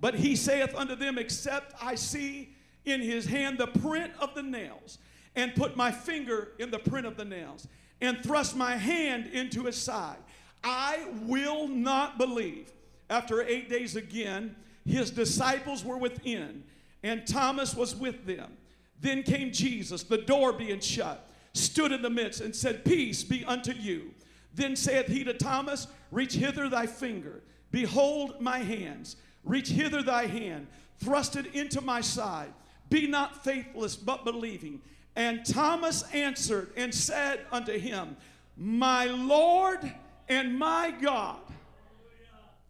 But he saith unto them, Except I see in his hand the print of the nails, and put my finger in the print of the nails, and thrust my hand into his side, I will not believe. After eight days again, his disciples were within, and Thomas was with them. Then came Jesus, the door being shut, stood in the midst, and said, Peace be unto you. Then saith he to Thomas, Reach hither thy finger. Behold my hands. Reach hither thy hand. Thrust it into my side. Be not faithless, but believing. And Thomas answered and said unto him, My Lord and my God.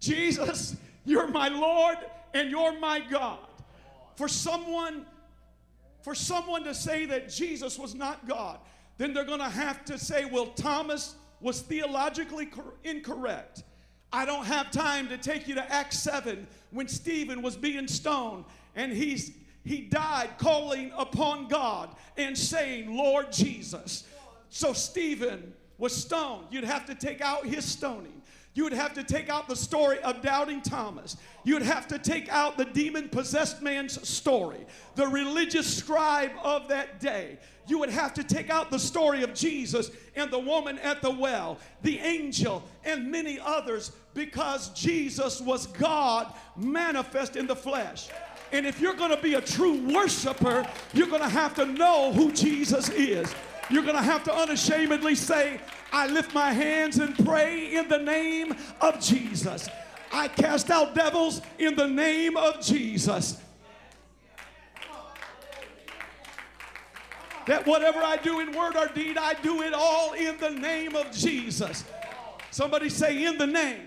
Jesus, you're my Lord and you're my God. For someone for someone to say that Jesus was not God, then they're going to have to say, well, Thomas was theologically incorrect. I don't have time to take you to Acts 7 when Stephen was being stoned and he's he died calling upon God and saying, Lord Jesus. So Stephen was stoned. You'd have to take out his stoning. You would have to take out the story of doubting Thomas. You'd have to take out the demon possessed man's story, the religious scribe of that day. You would have to take out the story of Jesus and the woman at the well, the angel, and many others because Jesus was God manifest in the flesh. And if you're going to be a true worshiper, you're going to have to know who Jesus is. You're going to have to unashamedly say, I lift my hands and pray in the name of Jesus. I cast out devils in the name of Jesus. That whatever I do in word or deed, I do it all in the name of Jesus. Somebody say, in the name.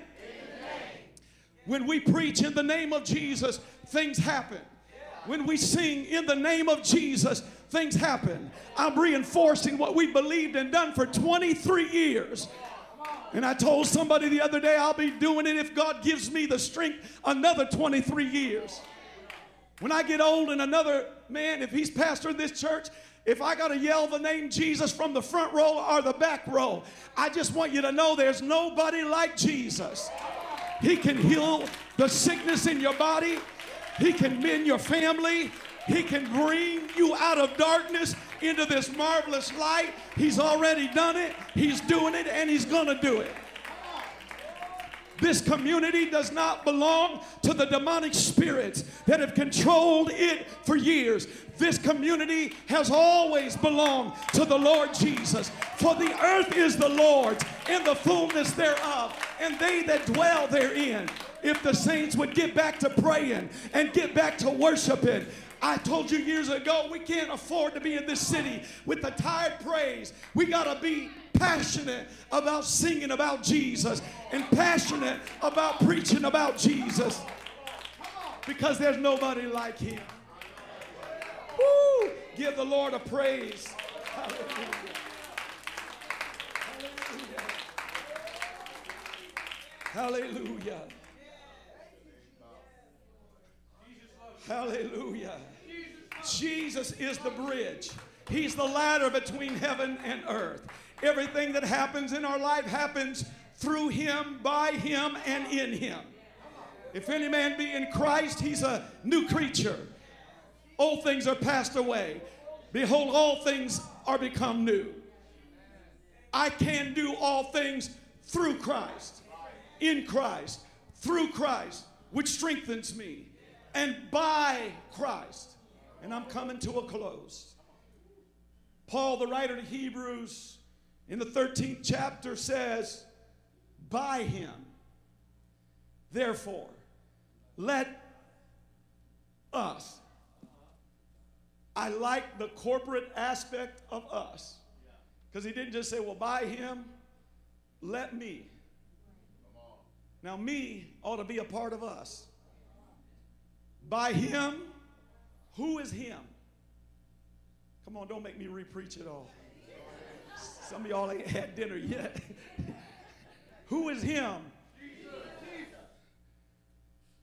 When we preach in the name of Jesus, things happen. When we sing in the name of Jesus, things happen. I'm reinforcing what we believed and done for 23 years. And I told somebody the other day, I'll be doing it if God gives me the strength another 23 years. When I get old and another man, if he's pastor of this church, if I got to yell the name Jesus from the front row or the back row, I just want you to know there's nobody like Jesus. He can heal the sickness in your body, He can mend your family, he can bring you out of darkness into this marvelous light. He's already done it, He's doing it, and He's going to do it. This community does not belong to the demonic spirits that have controlled it for years. This community has always belonged to the Lord Jesus. For the earth is the Lord's and the fullness thereof, and they that dwell therein. If the saints would get back to praying and get back to worshiping, I told you years ago, we can't afford to be in this city with the tired praise. We got to be passionate about singing about Jesus and passionate about preaching about Jesus because there's nobody like him. Woo! Give the Lord a praise. Hallelujah. Hallelujah. Hallelujah. Jesus is the bridge. He's the ladder between heaven and earth. Everything that happens in our life happens through him, by him, and in him. If any man be in Christ, he's a new creature. Old things are passed away. Behold, all things are become new. I can do all things through Christ, in Christ, through Christ, which strengthens me and by Christ. And I'm coming to a close. Paul, the writer to Hebrews, in the 13th chapter says, By him, therefore, let us. I like the corporate aspect of us. Because he didn't just say, Well, by him, let me. Now, me ought to be a part of us by him. Who is him? Come on, don't make me repreach it all. Some of y'all ain't had dinner yet. Who is him?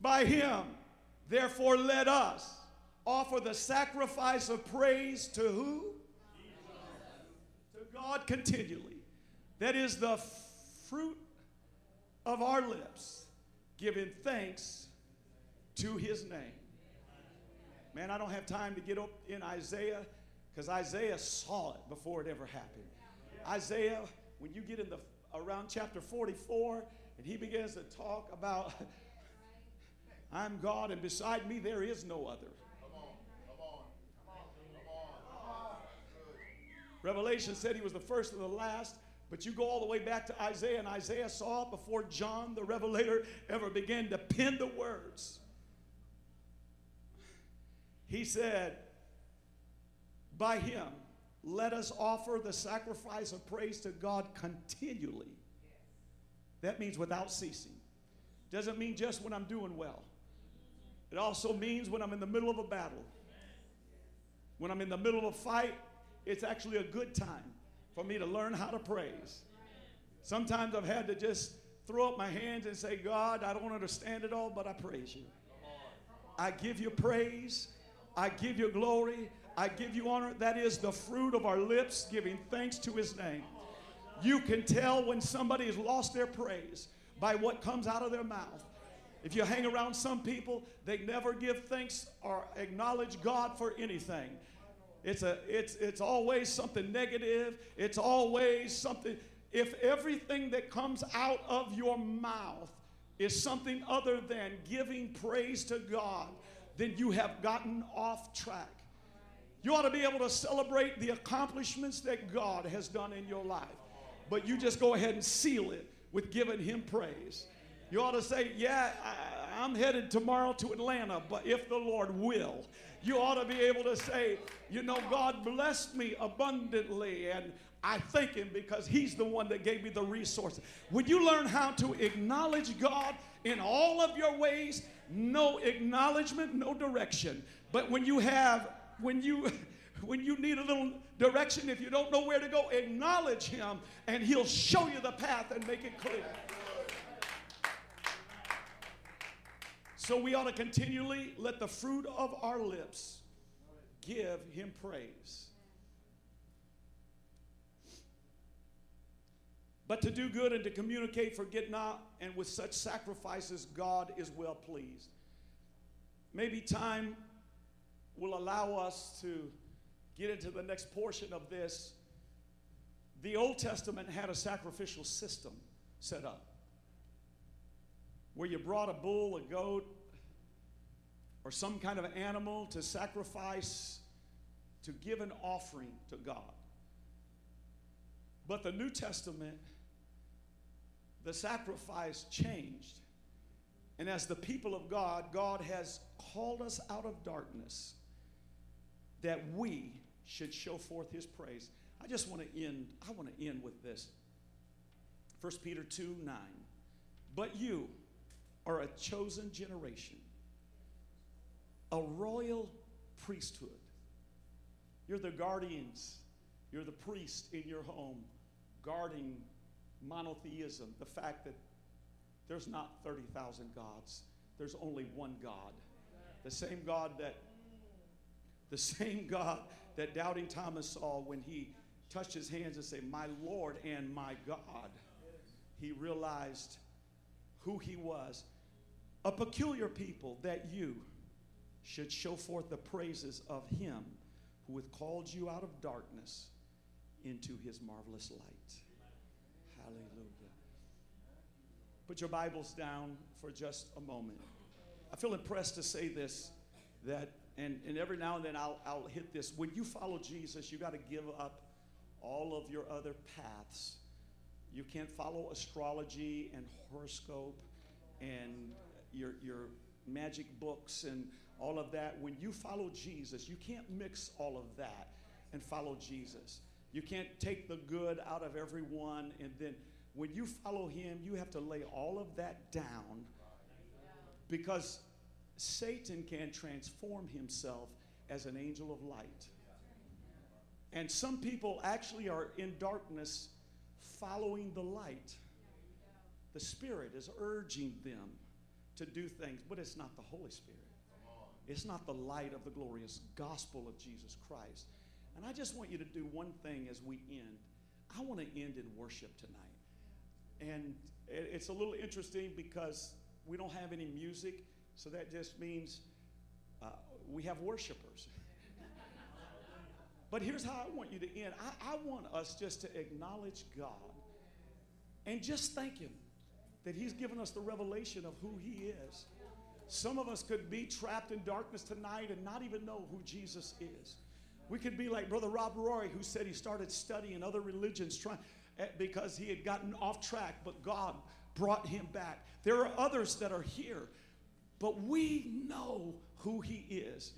By him. Therefore, let us offer the sacrifice of praise to who? To God continually. That is the fruit of our lips, giving thanks to his name. Man, I don't have time to get up in Isaiah because Isaiah saw it before it ever happened. Isaiah, when you get in the around chapter 44 and he begins to talk about I'm God, and beside me there is no other. Revelation said he was the first and the last, but you go all the way back to Isaiah, and Isaiah saw it before John the Revelator ever began to pen the words. He said, By him, let us offer the sacrifice of praise to God continually. That means without ceasing. Doesn't mean just when I'm doing well. It also means when I'm in the middle of a battle. When I'm in the middle of a fight, it's actually a good time for me to learn how to praise. Sometimes I've had to just throw up my hands and say, God, I don't understand it all, but I praise you. I give you praise. I give you glory. I give you honor. That is the fruit of our lips, giving thanks to his name. You can tell when somebody has lost their praise by what comes out of their mouth. If you hang around some people, they never give thanks or acknowledge God for anything. It's, a, it's, it's always something negative. It's always something. If everything that comes out of your mouth is something other than giving praise to God, then you have gotten off track. You ought to be able to celebrate the accomplishments that God has done in your life. But you just go ahead and seal it with giving Him praise. You ought to say, Yeah, I, am headed tomorrow to Atlanta, but if the Lord will. You ought to be able to say, You know, God blessed me abundantly, and I thank Him because He's the one that gave me the resources. When you learn how to acknowledge God in all of your ways, no acknowledgement, no direction. But when you have, when you, when you need a little direction, if you don't know where to go, acknowledge Him and He'll show you the path and make it clear. So we ought to continually let the fruit of our lips give Him praise. But to do good and to communicate, forget not, and with such sacrifices, God is well pleased. Maybe time will allow us to get into the next portion of this. The Old Testament had a sacrificial system set up where you brought a bull, a goat, or some kind of animal to sacrifice, to give an offering to God. But the New Testament the sacrifice changed. And as the people of God, God has called us out of darkness that we should show forth his praise. I just want to end, I want to end with this. 1 Peter 2 9. But you are a chosen generation, a royal priesthood. You're the guardians, you're the priest in your home, guarding monotheism, the fact that there's not 30,000 gods, there's only one God. The same God that the same God that doubting Thomas saw when he touched his hands and said, "My Lord and my God." He realized who he was. A peculiar people that you should show forth the praises of him who hath called you out of darkness into his marvelous light. Hallelujah. Put your Bibles down for just a moment. I feel impressed to say this that, and, and every now and then I'll, I'll hit this. When you follow Jesus, you got to give up all of your other paths. You can't follow astrology and horoscope and your, your magic books and all of that. When you follow Jesus, you can't mix all of that and follow Jesus. You can't take the good out of everyone. And then when you follow him, you have to lay all of that down because Satan can transform himself as an angel of light. And some people actually are in darkness following the light. The Spirit is urging them to do things, but it's not the Holy Spirit. It's not the light of the glorious gospel of Jesus Christ. And I just want you to do one thing as we end. I want to end in worship tonight. And it's a little interesting because we don't have any music, so that just means uh, we have worshipers. but here's how I want you to end I, I want us just to acknowledge God and just thank Him that He's given us the revelation of who He is. Some of us could be trapped in darkness tonight and not even know who Jesus is. We could be like Brother Rob Roy, who said he started studying other religions trying, Eh, because he had gotten off track, but God brought him back. There are others that are here, but we know who he is.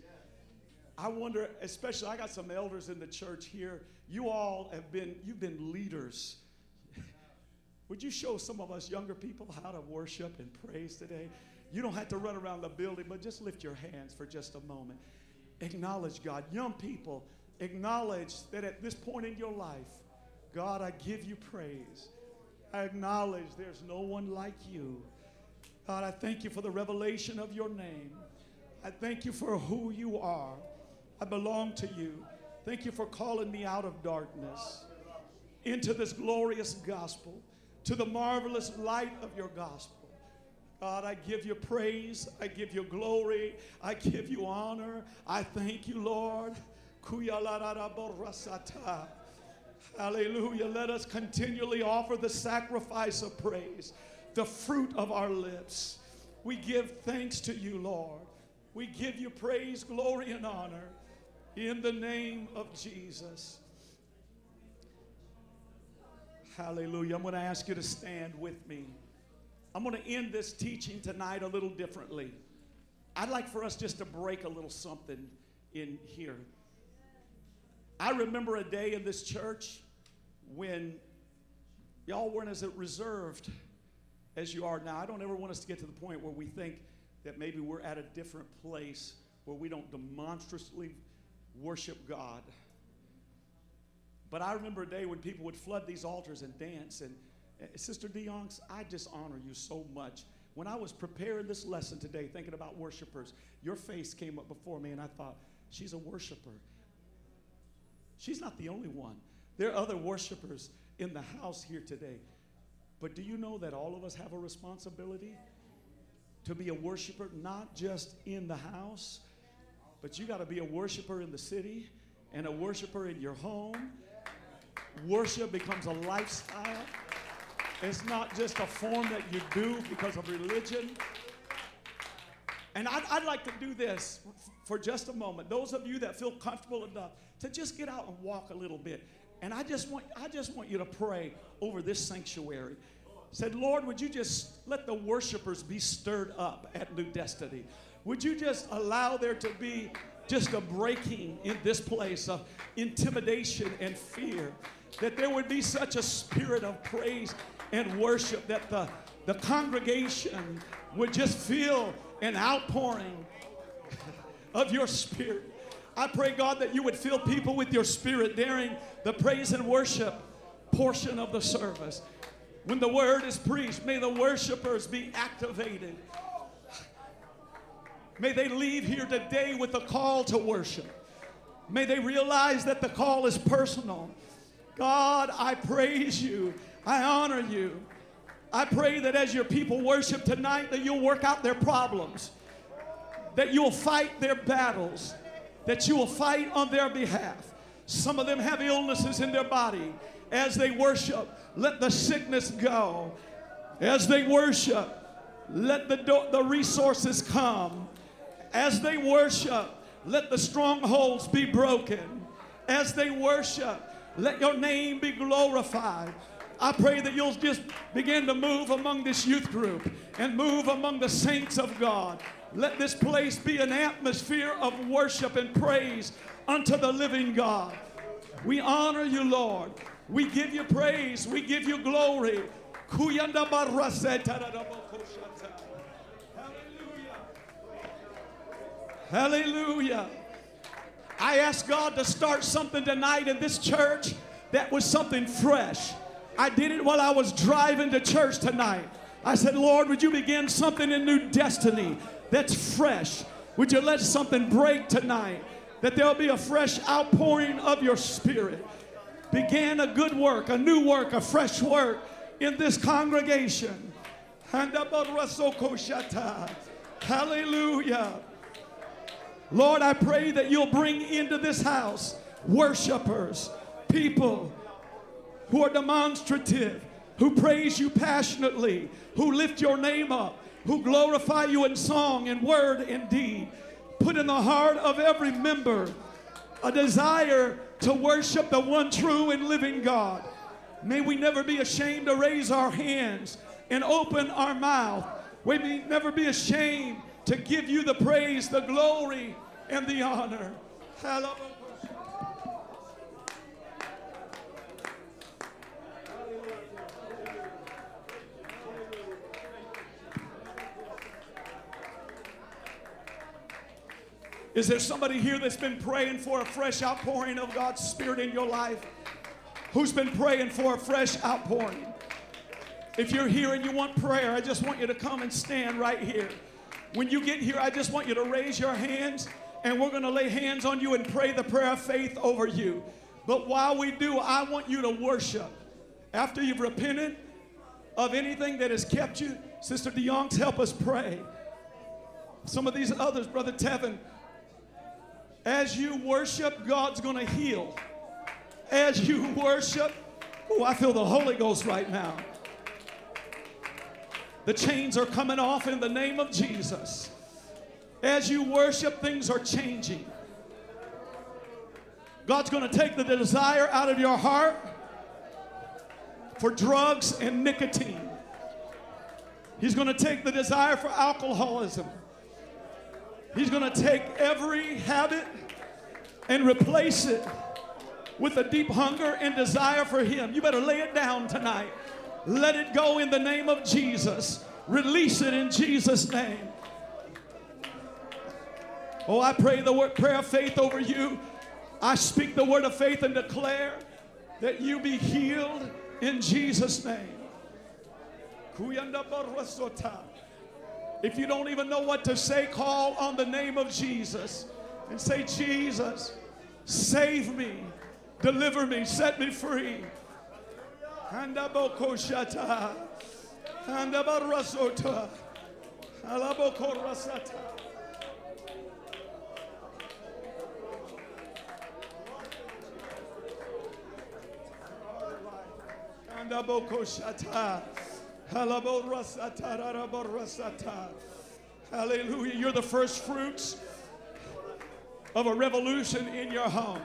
I wonder, especially I got some elders in the church here. You all have been, you've been leaders. Would you show some of us younger people how to worship and praise today? You don't have to run around the building, but just lift your hands for just a moment. Acknowledge God. Young people, acknowledge that at this point in your life, God, I give you praise. I acknowledge there's no one like you. God, I thank you for the revelation of your name. I thank you for who you are. I belong to you. Thank you for calling me out of darkness into this glorious gospel, to the marvelous light of your gospel. God, I give you praise. I give you glory. I give you honor. I thank you, Lord. Hallelujah. Let us continually offer the sacrifice of praise, the fruit of our lips. We give thanks to you, Lord. We give you praise, glory, and honor in the name of Jesus. Hallelujah. I'm going to ask you to stand with me. I'm going to end this teaching tonight a little differently. I'd like for us just to break a little something in here. I remember a day in this church when y'all weren't as reserved as you are now. I don't ever want us to get to the point where we think that maybe we're at a different place where we don't demonstrably worship God. But I remember a day when people would flood these altars and dance. And uh, Sister DeYonks, I just honor you so much. When I was preparing this lesson today, thinking about worshipers, your face came up before me, and I thought, she's a worshiper. She's not the only one. There are other worshipers in the house here today. But do you know that all of us have a responsibility to be a worshiper, not just in the house, but you got to be a worshiper in the city and a worshiper in your home. Worship becomes a lifestyle. It's not just a form that you do because of religion. And I'd, I'd, like to do this for just a moment. Those of you that feel comfortable enough to just get out and walk a little bit. And I just want, I just want you to pray over this sanctuary. Said, Lord, would you just let the worshipers be stirred up at New Destiny? Would you just allow there to be just a breaking in this place of intimidation and fear? That there would be such a spirit of praise and worship that the, the congregation would just feel an outpouring of your spirit. I pray, God, that you would fill people with your spirit during the praise and worship portion of the service. When the word is preached, may the worshipers be activated May they leave here today with a call to worship. May they realize that the call is personal. God, I praise you. I honor you. I pray that as your people worship tonight, that you'll work out their problems, that you'll fight their battles, that you will fight on their behalf. Some of them have illnesses in their body. As they worship, let the sickness go. As they worship, let the, do- the resources come. As they worship, let the strongholds be broken. As they worship, let your name be glorified. I pray that you'll just begin to move among this youth group and move among the saints of God. Let this place be an atmosphere of worship and praise unto the living God. We honor you, Lord. We give you praise. We give you glory. Hallelujah. Hallelujah. I asked God to start something tonight in this church that was something fresh. I did it while I was driving to church tonight. I said, Lord, would you begin something in new destiny that's fresh? Would you let something break tonight? That there'll be a fresh outpouring of your spirit. Began a good work, a new work, a fresh work in this congregation. Hallelujah. Lord, I pray that you'll bring into this house worshipers, people who are demonstrative, who praise you passionately, who lift your name up, who glorify you in song in word in deed. Put in the heart of every member a desire to worship the one true and living God. May we never be ashamed to raise our hands and open our mouth. We may never be ashamed to give you the praise, the glory, and the honor. Hallelujah. Is there somebody here that's been praying for a fresh outpouring of God's Spirit in your life? Who's been praying for a fresh outpouring? If you're here and you want prayer, I just want you to come and stand right here. When you get here, I just want you to raise your hands and we're going to lay hands on you and pray the prayer of faith over you. But while we do, I want you to worship. After you've repented of anything that has kept you, Sister DeYoung's help us pray. Some of these others, Brother Tevin, as you worship, God's going to heal. As you worship, oh, I feel the Holy Ghost right now. The chains are coming off in the name of Jesus. As you worship, things are changing. God's going to take the desire out of your heart for drugs and nicotine. He's going to take the desire for alcoholism. He's going to take every habit and replace it with a deep hunger and desire for Him. You better lay it down tonight. Let it go in the name of Jesus. Release it in Jesus' name. Oh, I pray the word prayer of faith over you. I speak the word of faith and declare that you be healed in Jesus' name. If you don't even know what to say, call on the name of Jesus and say, Jesus, save me, deliver me, set me free. Handabokoshata. Handabarasota. Hallelujah. You're the first fruits of a revolution in your home.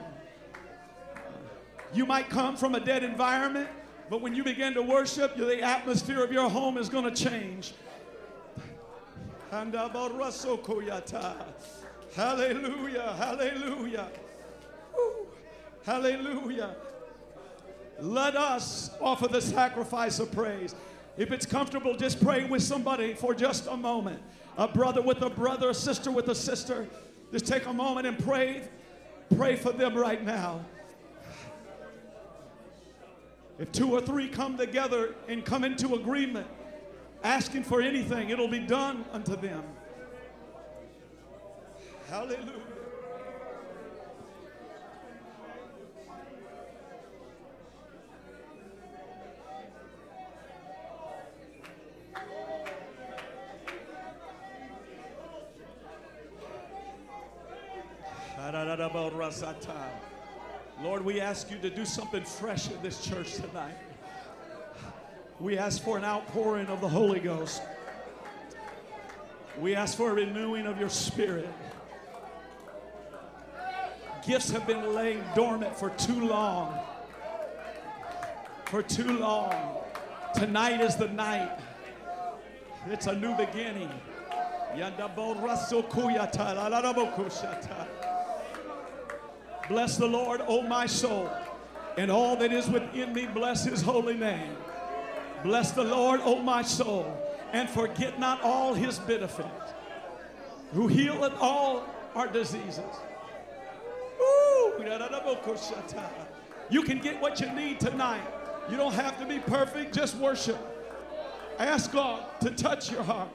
You might come from a dead environment, but when you begin to worship, the atmosphere of your home is going to change. Hallelujah, hallelujah, hallelujah. Let us offer the sacrifice of praise. If it's comfortable, just pray with somebody for just a moment. A brother with a brother, a sister with a sister. Just take a moment and pray. Pray for them right now. If two or three come together and come into agreement, asking for anything, it'll be done unto them. Hallelujah. Lord, we ask you to do something fresh in this church tonight. We ask for an outpouring of the Holy Ghost. We ask for a renewing of your spirit. Gifts have been laying dormant for too long. For too long. Tonight is the night. It's a new beginning. Bless the Lord, O my soul, and all that is within me, bless his holy name. Bless the Lord, O my soul, and forget not all his benefits, who healeth all our diseases. Ooh. You can get what you need tonight. You don't have to be perfect, just worship. Ask God to touch your heart.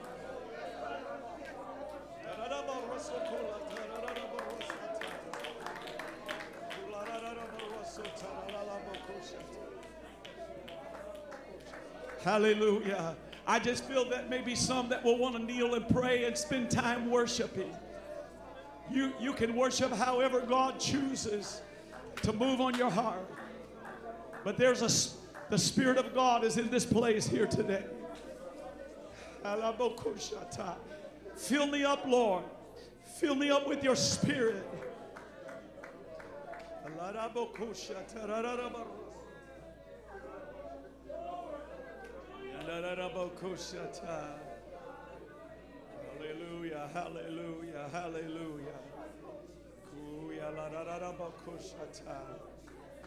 Hallelujah. I just feel that maybe some that will want to kneel and pray and spend time worshiping. You, you can worship however God chooses to move on your heart. But there's a, the Spirit of God is in this place here today. Fill me up, Lord. Fill me up with your spirit. Hallelujah, hallelujah, hallelujah.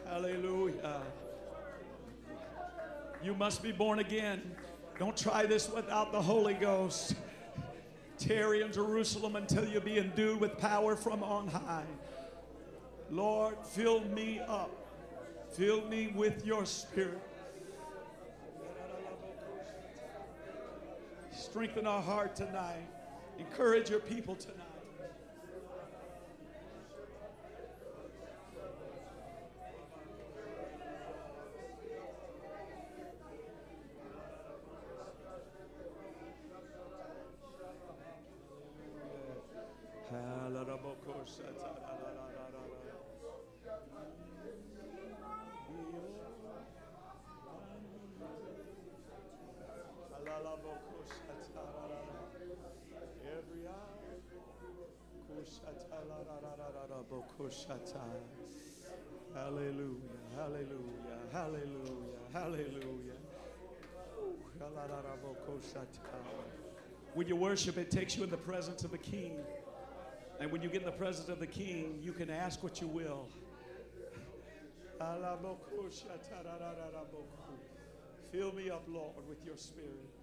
Hallelujah. You must be born again. Don't try this without the Holy Ghost. Tarry in Jerusalem until you be endued with power from on high. Lord, fill me up. Fill me with your spirit. Strengthen our heart tonight. Encourage your people tonight. Hallelujah, hallelujah, hallelujah, hallelujah. When you worship, it takes you in the presence of the King. And when you get in the presence of the King, you can ask what you will. Fill me up, Lord, with your spirit.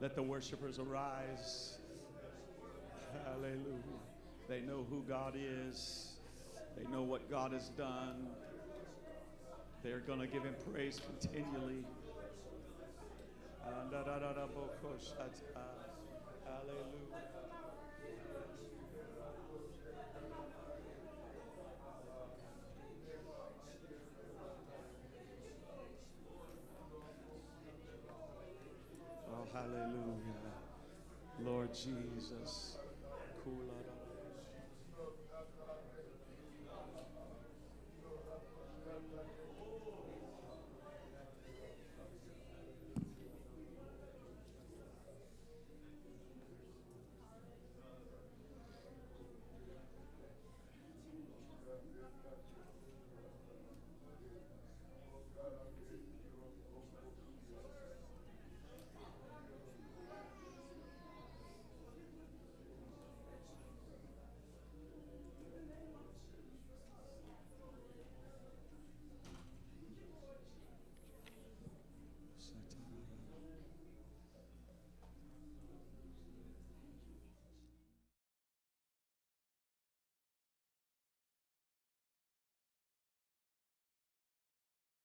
Let the worshipers arise. Hallelujah. They know who God is, they know what God has done. They're going to give him praise continually. Ah, Hallelujah. Hallelujah. Lord Jesus.